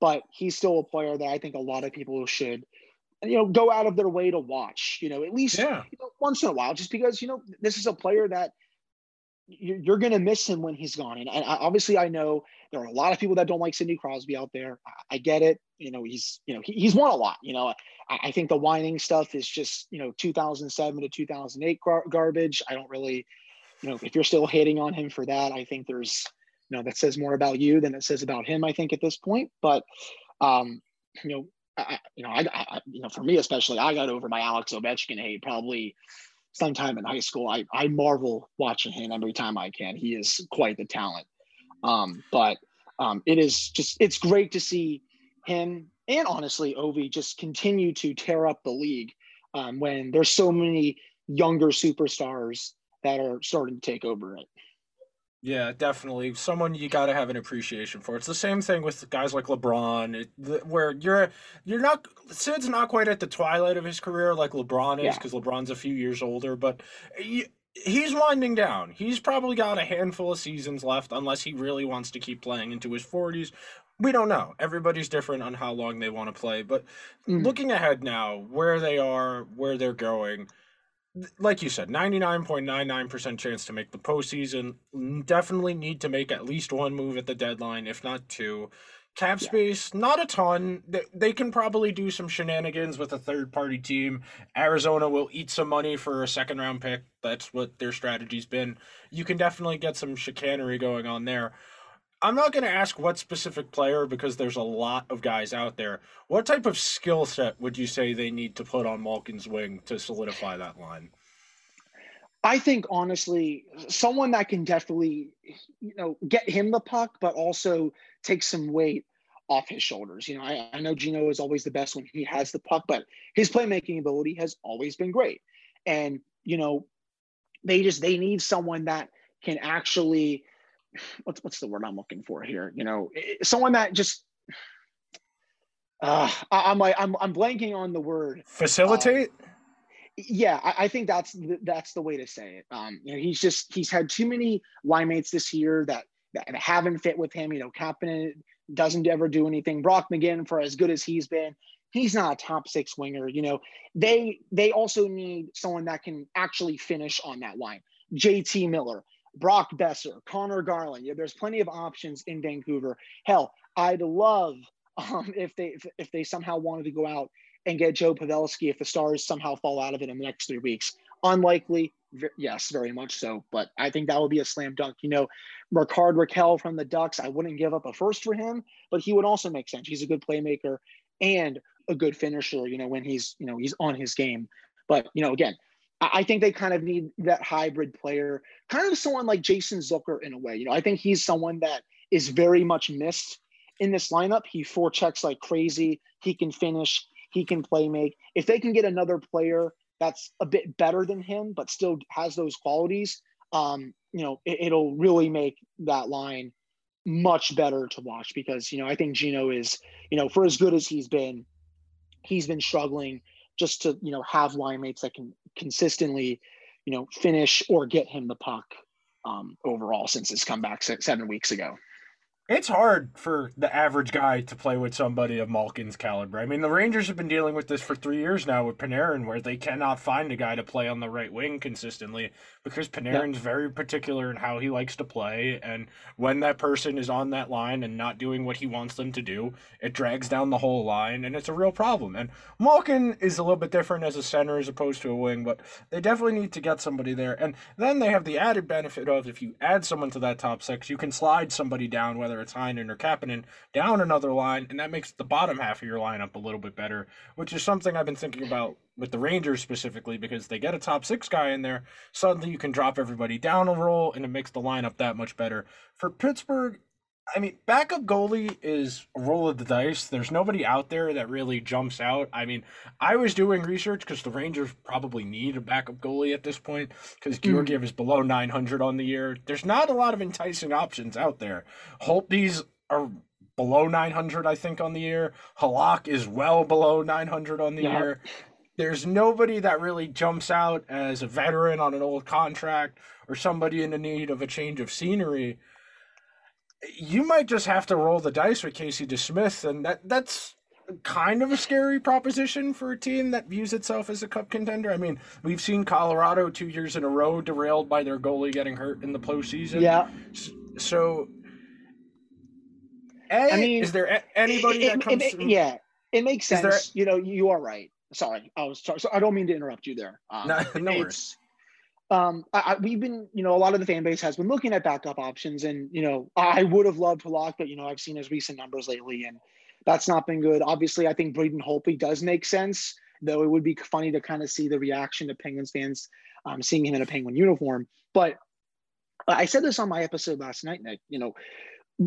but he's still a player that I think a lot of people should, you know, go out of their way to watch, you know, at least yeah. you know, once in a while, just because, you know, this is a player that you're, going to miss him when he's gone. And, obviously I know there are a lot of people that don't like Sidney Crosby out there. I get it. You know, he's, you know, he, he's won a lot, you know, I, I, think the whining stuff is just, you know, 2007 to 2008 gar- garbage. I don't really, you know, if you're still hating on him for that, I think there's, you know that says more about you than it says about him i think at this point. But um you know I, you know I, I you know for me especially i got over my alex ovechkin hate probably sometime in high school. I i marvel watching him every time i can. He is quite the talent. Um but um it is just it's great to see him and honestly ovi just continue to tear up the league um, when there's so many younger superstars that are starting to take over it yeah, definitely. Someone you got to have an appreciation for. It's the same thing with guys like LeBron, where you're you're not Sid's not quite at the twilight of his career like LeBron is because yeah. LeBron's a few years older, but he, he's winding down. He's probably got a handful of seasons left unless he really wants to keep playing into his 40s. We don't know. Everybody's different on how long they want to play, but mm. looking ahead now, where they are, where they're going, like you said, 99.99% chance to make the postseason. Definitely need to make at least one move at the deadline, if not two. Cap space, yeah. not a ton. They, they can probably do some shenanigans with a third party team. Arizona will eat some money for a second round pick. That's what their strategy's been. You can definitely get some chicanery going on there. I'm not going to ask what specific player because there's a lot of guys out there. What type of skill set would you say they need to put on Malkin's wing to solidify that line? I think honestly, someone that can definitely, you know, get him the puck, but also take some weight off his shoulders. You know, I, I know Geno is always the best when he has the puck, but his playmaking ability has always been great. And, you know, they just they need someone that can actually what's what's the word I'm looking for here? You know, someone that just uh, I, am like I'm I'm blanking on the word facilitate. Uh, yeah, I, I, think that's the, that's the way to say it. Um, you know, he's just he's had too many line mates this year that that haven't fit with him. You know, Kapanen doesn't ever do anything. Brock McGinn, for as good as he's been, he's not a top six winger. You know, they they also need someone that can actually finish on that line. JT Miller, Brock Boeser, Conor Garland. Yeah, there's plenty of options in Vancouver. Hell, I'd love um, if they if, if they somehow wanted to go out and get Joe Pavelski if the Stars somehow fall out of it in the next three weeks. Unlikely, yes, very much so. But I think that would be a slam dunk. You know, Rickard Rakell from the Ducks, I wouldn't give up a first for him, but he would also make sense. He's a good playmaker and a good finisher, you know, when he's, you know, he's on his game. But, you know, again, I think they kind of need that hybrid player, kind of someone like Jason Zucker in a way. You know, I think he's someone that is very much missed in this lineup. He forechecks like crazy. He can finish. He can play make. If they can get another player that's a bit better than him, but still has those qualities, um, you know, it, will really make that line much better to watch because, you know, I think Geno is, you know, for as good as he's been, he's been struggling just to, you know, have line mates that can consistently, you know, finish or get him the puck um, overall since his comeback seven weeks ago it's hard for the average guy to play with somebody of Malkin's caliber. I mean, the Rangers have been dealing with this for three years now with Panarin, where they cannot find a guy to play on the right wing consistently because Panarin's yeah. very particular in how he likes to play, and when that person is on that line and not doing what he wants them to do, it drags down the whole line, and it's a real problem. And Malkin is a little bit different as a center as opposed to a wing, but they definitely need to get somebody there. And then they have the added benefit of if you add someone to that top six, you can slide somebody down, whether whether it's Heinen or Kapanen, down another line, and that makes the bottom half of your lineup a little bit better, which is something I've been thinking about with the Rangers specifically because they get a top six guy in there. Suddenly you can drop everybody down a roll, and it makes the lineup that much better. For Pittsburgh, I mean, backup goalie is a roll of the dice. There's nobody out there that really jumps out. I mean, I was doing research because the Rangers probably need a backup goalie at this point because hmm. Georgiev mm. is below 900 on the year. There's not a lot of enticing options out there. Holtby's are below 900, I think, on the year. Halak is well below 900 on the yeah. year. There's nobody that really jumps out as a veteran on an old contract or somebody in the need of a change of scenery you might just have to roll the dice with Casey DeSmith, and that that's kind of a scary proposition for a team that views itself as a cup contender. I mean, we've seen Colorado two years in a row derailed by their goalie getting hurt in the postseason. Yeah. So, a, I mean, is there anybody it, that comes? It, it, yeah, it makes sense. There, you know, you are right. Sorry, I was sorry. So I don't mean to interrupt you there. Um, no, no worries um, I, we've been, you know, a lot of the fan base has been looking at backup options, and you know, I would have loved to lock, but you know, I've seen his recent numbers lately, and that's not been good. Obviously, I think Braden Holtby does make sense, though it would be funny to kind of see the reaction of Penguins fans um, seeing him in a Penguin uniform. But I said this on my episode last night, Nick. You know,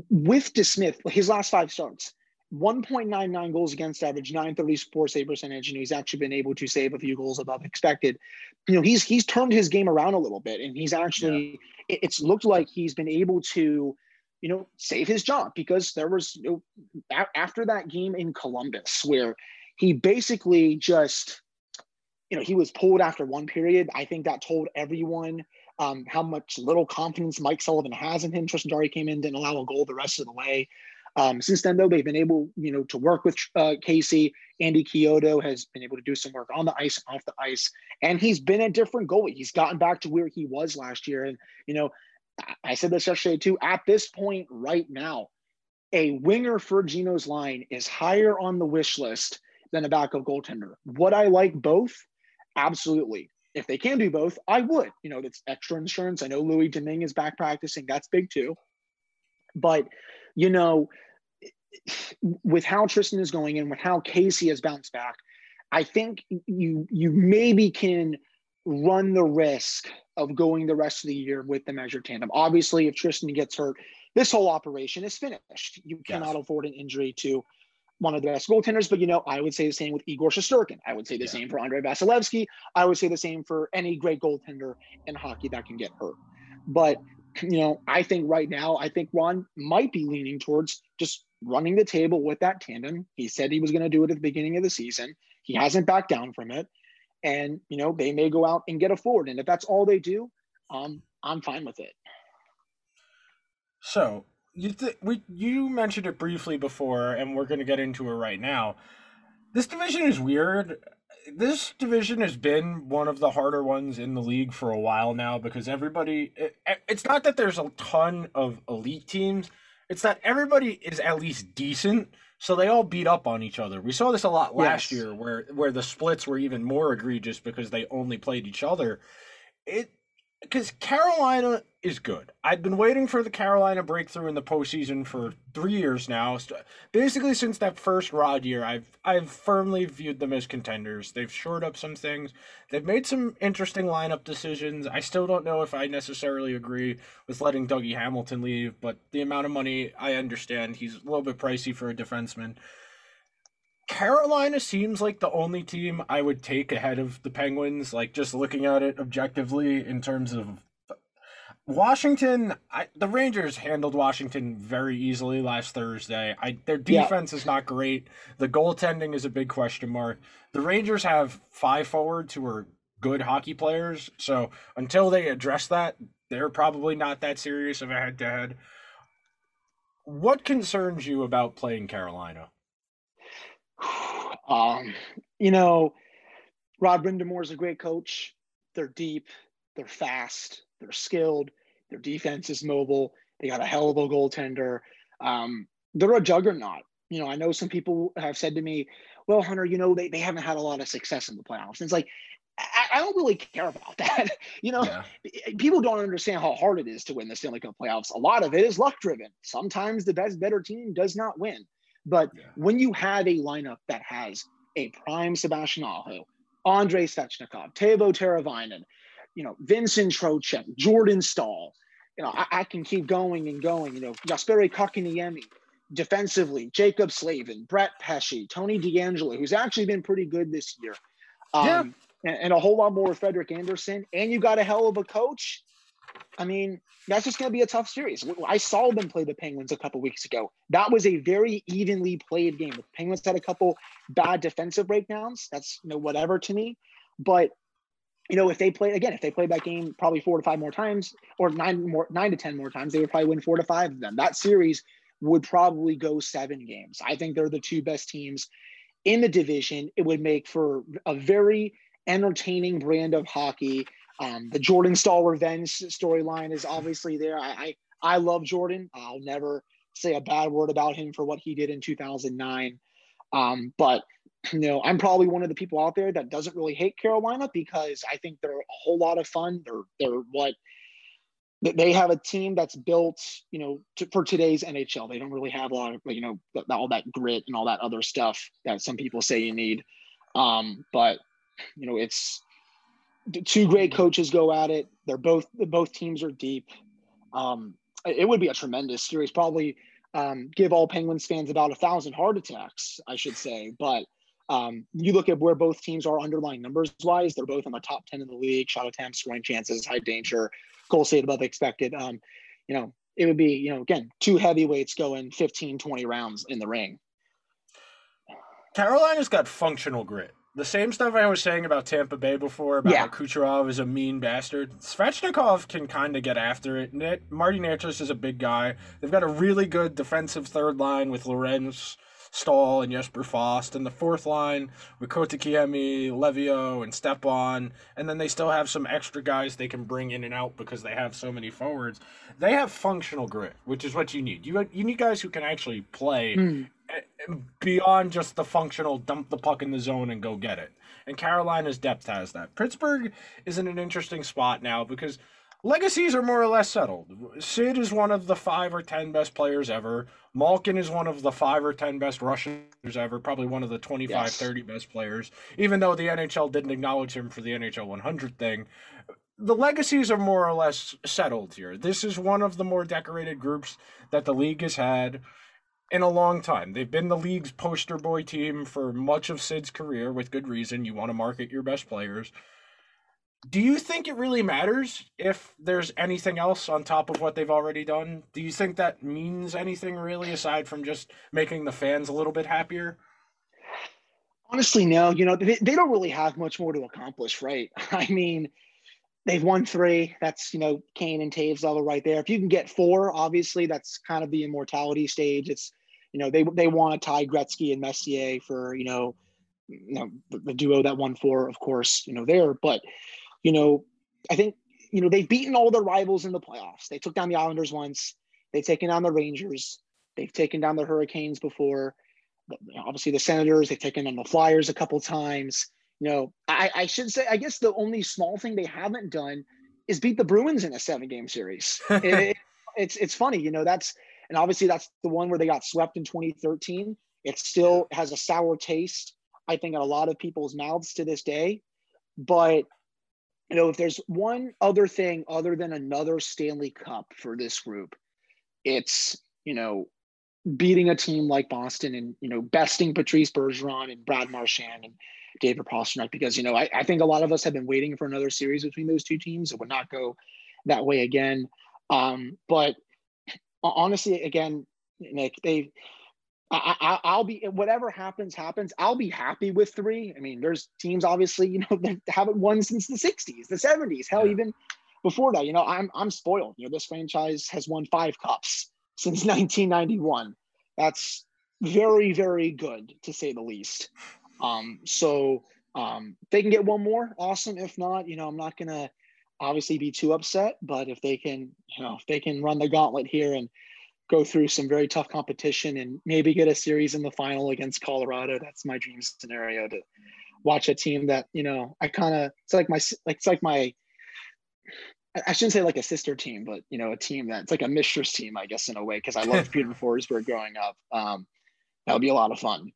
with DeSmith, his last five starts, 1.99 goals against average, 934 save percentage, and he's actually been able to save a few goals above expected. You know, he's he's turned his game around a little bit, and he's actually yeah. it's looked like he's been able to, you know, save his job because there was you know, after that game in Columbus where he basically just, you know, he was pulled after one period. I think that told everyone um, how much little confidence Mike Sullivan has in him. Tristan Jarry came in, didn't allow a goal the rest of the way. Um, since then, though, they've been able, you know, to work with uh, Casey. Andy Chiodo has been able to do some work on the ice and off the ice, and he's been a different goalie. He's gotten back to where he was last year, and you know, I said this yesterday too. At this point, right now, a winger for Geno's line is higher on the wish list than a backup goaltender. Would I like both? Absolutely. If they can do both, I would. You know, that's extra insurance. I know Louis Domingue is back practicing. That's big too. But you know, with how Tristan is going and with how Casey has bounced back, I think you you maybe can run the risk of going the rest of the year with the measured tandem. Obviously, if Tristan gets hurt, this whole operation is finished. You cannot yes. afford an injury to one of the best goaltenders. But you know, I would say the same with Igor Shesterkin. I would say the yeah. same for Andrei Vasilevskiy. I would say the same for any great goaltender in hockey that can get hurt. But you know, I think right now, I think Ron might be leaning towards just running the table with that tandem. He said he was going to do it at the beginning of the season. He hasn't backed down from it. And, you know, they may go out and get a forward. And if that's all they do, um, I'm fine with it. So you th- we you mentioned it briefly before, and we're going to get into it right now. This division is weird. This division has been one of the harder ones in the league for a while now because everybody. It, it's not that there's a ton of elite teams, it's that everybody is at least decent. So they all beat up on each other. We saw this a lot last yes. year where where the splits were even more egregious because they only played each other. It because Carolina is good. I've been waiting for the Carolina breakthrough in the postseason for three years now. Basically, since that first Rod year, I've I've firmly viewed them as contenders. They've shored up some things. They've made some interesting lineup decisions. I still don't know if I necessarily agree with letting Dougie Hamilton leave, but the amount of money I understand he's a little bit pricey for a defenseman. Carolina seems like the only team I would take ahead of the Penguins, like just looking at it objectively in terms of Washington. I, the Rangers handled Washington very easily last Thursday. I, their defense yeah. is not great. The goaltending is a big question mark. The Rangers have five forwards who are good hockey players, so until they address that, they're probably not that serious of a head to head. What concerns you about playing Carolina? Um, you know, Rod Brind'Amour is a great coach. They're deep, they're fast, they're skilled. Their defense is mobile. They got a hell of a goaltender. Um, they're a juggernaut. You know, I know some people have said to me, well, Hunter, you know, they, they haven't had a lot of success in the playoffs. And it's like, I, I don't really care about that. you know, yeah. people don't understand how hard it is to win the Stanley Cup playoffs. A lot of it is luck driven. Sometimes the best, better team does not win. But yeah. when you have a lineup that has a prime Sebastian Aho, Andrei Svechnikov, Teuvo Teravainen, you know, Vincent Trocheck, Jordan Staal, you know, I, I, can keep going and going, you know, Jesperi Kotkaniemi, defensively, Jaccob Slavin, Brett Pesce, Tony DeAngelo, who's actually been pretty good this year. Um, yeah. and, and, a whole lot more Frederik Andersen. And you got a hell of a coach. I mean, that's just going to be a tough series. I saw them play the Penguins a couple weeks ago. That was a very evenly played game. The Penguins had a couple bad defensive breakdowns. That's you know whatever to me, but you know if they play again, if they played that game probably four to five more times or nine more nine to ten more times, they would probably win four to five of them. That series would probably go seven games. I think they're the two best teams in the division. It would make for a very entertaining brand of hockey um, the Jordan Staal revenge storyline is obviously there. I, I, I love Jordan. I'll never say a bad word about him for what he did in 2009. Um, but you know, I'm probably one of the people out there that doesn't really hate Carolina because I think they're a whole lot of fun. They're they're what they have a team that's built, you know, to, for today's NHL. They don't really have a lot of, you know, all that grit and all that other stuff that some people say you need. Um, but you know, it's two great coaches go at it. They're both both teams are deep. Um, it would be a tremendous series. Probably um, give all Penguins fans about a thousand heart attacks, I should say. But um, you look at where both teams are underlying numbers wise. They're both in the top ten in the league. Shot attempts, scoring chances, high danger, goal saved above expected. Um, you know, it would be you know again two heavyweights going 15, 20 rounds in the ring. Carolina's got functional grit the same stuff I was saying about Tampa Bay before about yeah. Kucherov is a mean bastard. Svechnikov can kind of get after it. Marty Necas is a big guy. They've got a really good defensive third line with Lorentz, Staal, and Jesper Fast. And the fourth line with Kotkaniemi, Levio, and Stepan. And then they still have some extra guys they can bring in and out because they have so many forwards. They have functional grit, which is what you need. You, you need guys who can actually play mm beyond just the functional dump the puck in the zone and go get it. And Carolina's depth has that. Pittsburgh is in an interesting spot now because legacies are more or less settled. Sid is one of the five or ten best players ever. Malkin is one of the five or ten best Russians ever, probably one of the 25, yes. 30 best players, even though the NHL didn't acknowledge him for the NHL 100 thing. The legacies are more or less settled here. This is one of the more decorated groups that the league has had in a long time. They've been the league's poster boy team for much of Sid's career with good reason. You want to market your best players. Do you think it really matters if there's anything else on top of what they've already done? Do you think that means anything really aside from just making the fans a little bit happier? Honestly, no. You know, they, they don't really have much more to accomplish, right? I mean, they've won three. That's you know Kane and Toews level right there. If you can get four, obviously that's kind of the immortality stage. It's you know, they they want to tie Gretzky and Messier for you know you know, the, the duo that won four, of course, you know, there. But, you know, I think, you know, they've beaten all their rivals in the playoffs. They took down the Islanders once, they've taken down the Rangers, they've taken down the Hurricanes before. Obviously, the Senators, they've taken on the Flyers a couple times. You know, I, I should say, I guess the only small thing they haven't done is beat the Bruins in a seven game series. it, it's it's funny, you know, that's and obviously that's the one where they got swept in 2013. It still has a sour taste, I think, in a lot of people's mouths to this day. But you know, if there's one other thing other than another Stanley Cup for this group, it's you know beating a team like Boston and you know besting Patrice Bergeron and Brad Marchand and David Pastrnak because you know I, I think a lot of us have been waiting for another series between those two teams. It would not go that way again. Um, but honestly, again, Nick, they I, I, will be whatever happens, happens. I'll be happy with three. I mean, there's teams obviously, you know, that haven't won since the '60s, the '70s, hell, yeah. even before that. You know, I'm I'm spoiled. You know, this franchise has won five cups since 1991. That's very, very good to say the least. Um, so um, they can get one more, awesome. If not, you know, I'm not gonna obviously be too upset. But if they can, you know, if they can run the gauntlet here and go through some very tough competition and maybe get a series in the final against Colorado, that's my dream scenario to watch a team that you know I kind of it's like my like it's like my I shouldn't say like a sister team, but you know, a team that's like a mistress team, I guess, in a way, because I loved Peter Forsberg growing up. Um, that would be a lot of fun.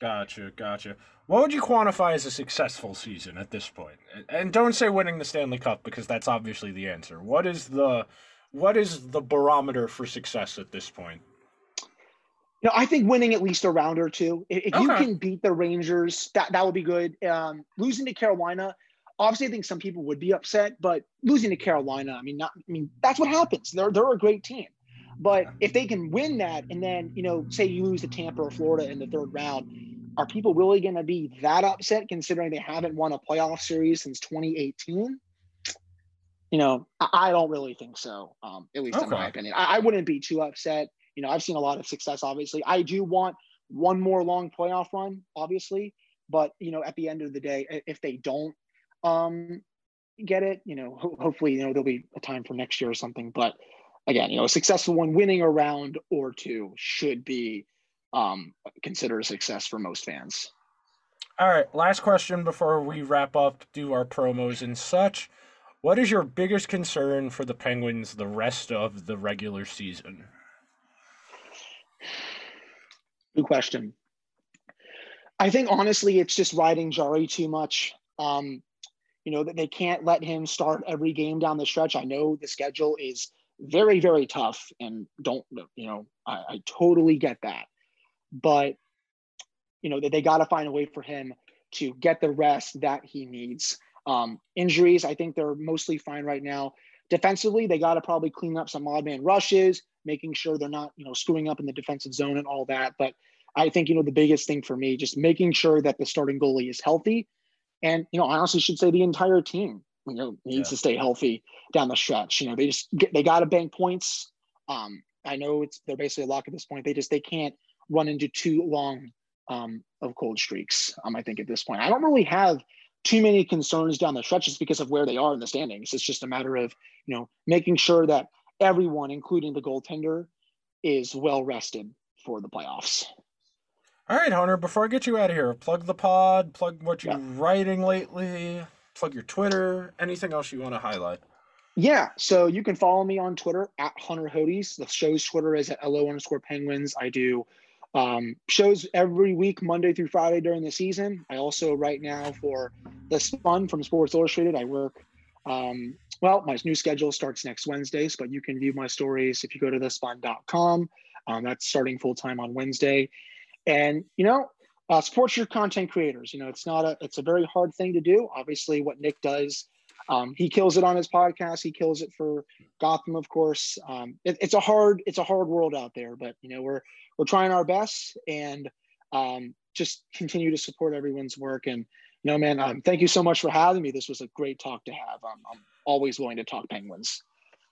Gotcha, gotcha. What would you quantify as a successful season at this point? And don't say winning the Stanley Cup because that's obviously the answer. What is the what is the barometer for success at this point? You know, I think winning at least a round or two. If okay. you can beat the Rangers, that that would be good. Um, losing to Carolina, obviously, I think some people would be upset, but losing to Carolina, I mean, not, I mean, that's what happens. They're they're a great team. But if they can win that, and then you know, say you lose to Tampa or Florida in the third round, are people really going to be that upset considering they haven't won a playoff series since 2018? You know, I, don't really think so. Um, at least okay. in my opinion, I, I wouldn't be too upset. You know, I've seen a lot of success. Obviously, I do want one more long playoff run, obviously. But you know, at the end of the day, if they don't um, get it, you know, ho- hopefully, you know, there'll be a time for next year or something. But again, you know, a successful one winning a round or two should be um, considered a success for most fans. All right, last question before we wrap up, do our promos and such. What is your biggest concern for the Penguins the rest of the regular season? Good question. I think honestly, it's just riding Jarry too much. Um, you know that they can't let him start every game down the stretch. I know the schedule is very, very tough, and don't you know? I, I totally get that, but you know that they got to find a way for him to get the rest that he needs. Um, injuries, I think they're mostly fine right now. Defensively, they got to probably clean up some odd man rushes, making sure they're not you know screwing up in the defensive zone and all that. But I think you know the biggest thing for me, just making sure that the starting goalie is healthy, and you know I honestly should say the entire team you know needs yeah. to stay healthy down the stretch. You know, they just get they got to bank points. Um, I know it's they're basically a lock at this point. They just they can't run into too long um, of cold streaks. Um, I think at this point, I don't really have too many concerns down the stretch just because of where they are in the standings. It's just a matter of you know making sure that everyone, including the goaltender, is well rested for the playoffs. All right, Hunter. Before I get you out of here, plug the pod. Plug what you're yeah. writing lately plug your Twitter, anything else you want to highlight? Yeah, so you can follow me on Twitter at Hunter Hodes. The show's Twitter is at LO underscore penguins. I do um, shows every week, Monday through Friday during the season. I also, right now, for The Spun from Sports Illustrated, I work. Um, well, my new schedule starts next Wednesdays, but you can view my stories if you go to thespun.com. Um, that's starting full time on Wednesday. And, you know, uh, support your content creators. You know, it's not a it's a very hard thing to do. Obviously, what Nick does, um, he kills it on his podcast. He kills it for Gotham, of course. Um, it, it's a hard it's a hard world out there, but you know we're we're trying our best and um, just continue to support everyone's work. And you know, man, um, thank you so much for having me. This was a great talk to have. I'm always willing to talk Penguins.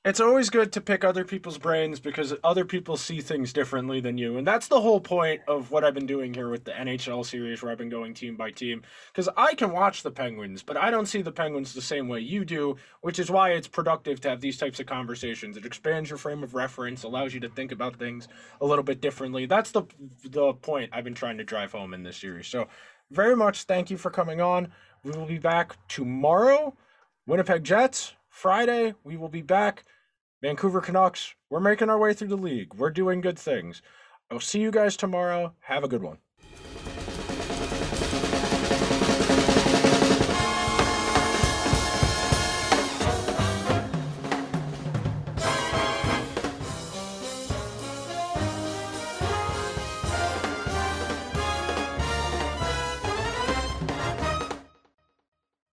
It's always good to pick other people's brains because other people see things differently than you. And that's the whole point of what I've been doing here with the NHL series where I've been going team by team. Because I can watch the Penguins, but I don't see the Penguins the same way you do, which is why it's productive to have these types of conversations. It expands your frame of reference, allows you to think about things a little bit differently. That's the the point I've been trying to drive home in this series. So very much thank you for coming on. We will be back tomorrow. Winnipeg Jets, Friday, we will be back. Vancouver Canucks, we're making our way through the league. We're doing good things. I'll see you guys tomorrow. Have a good one.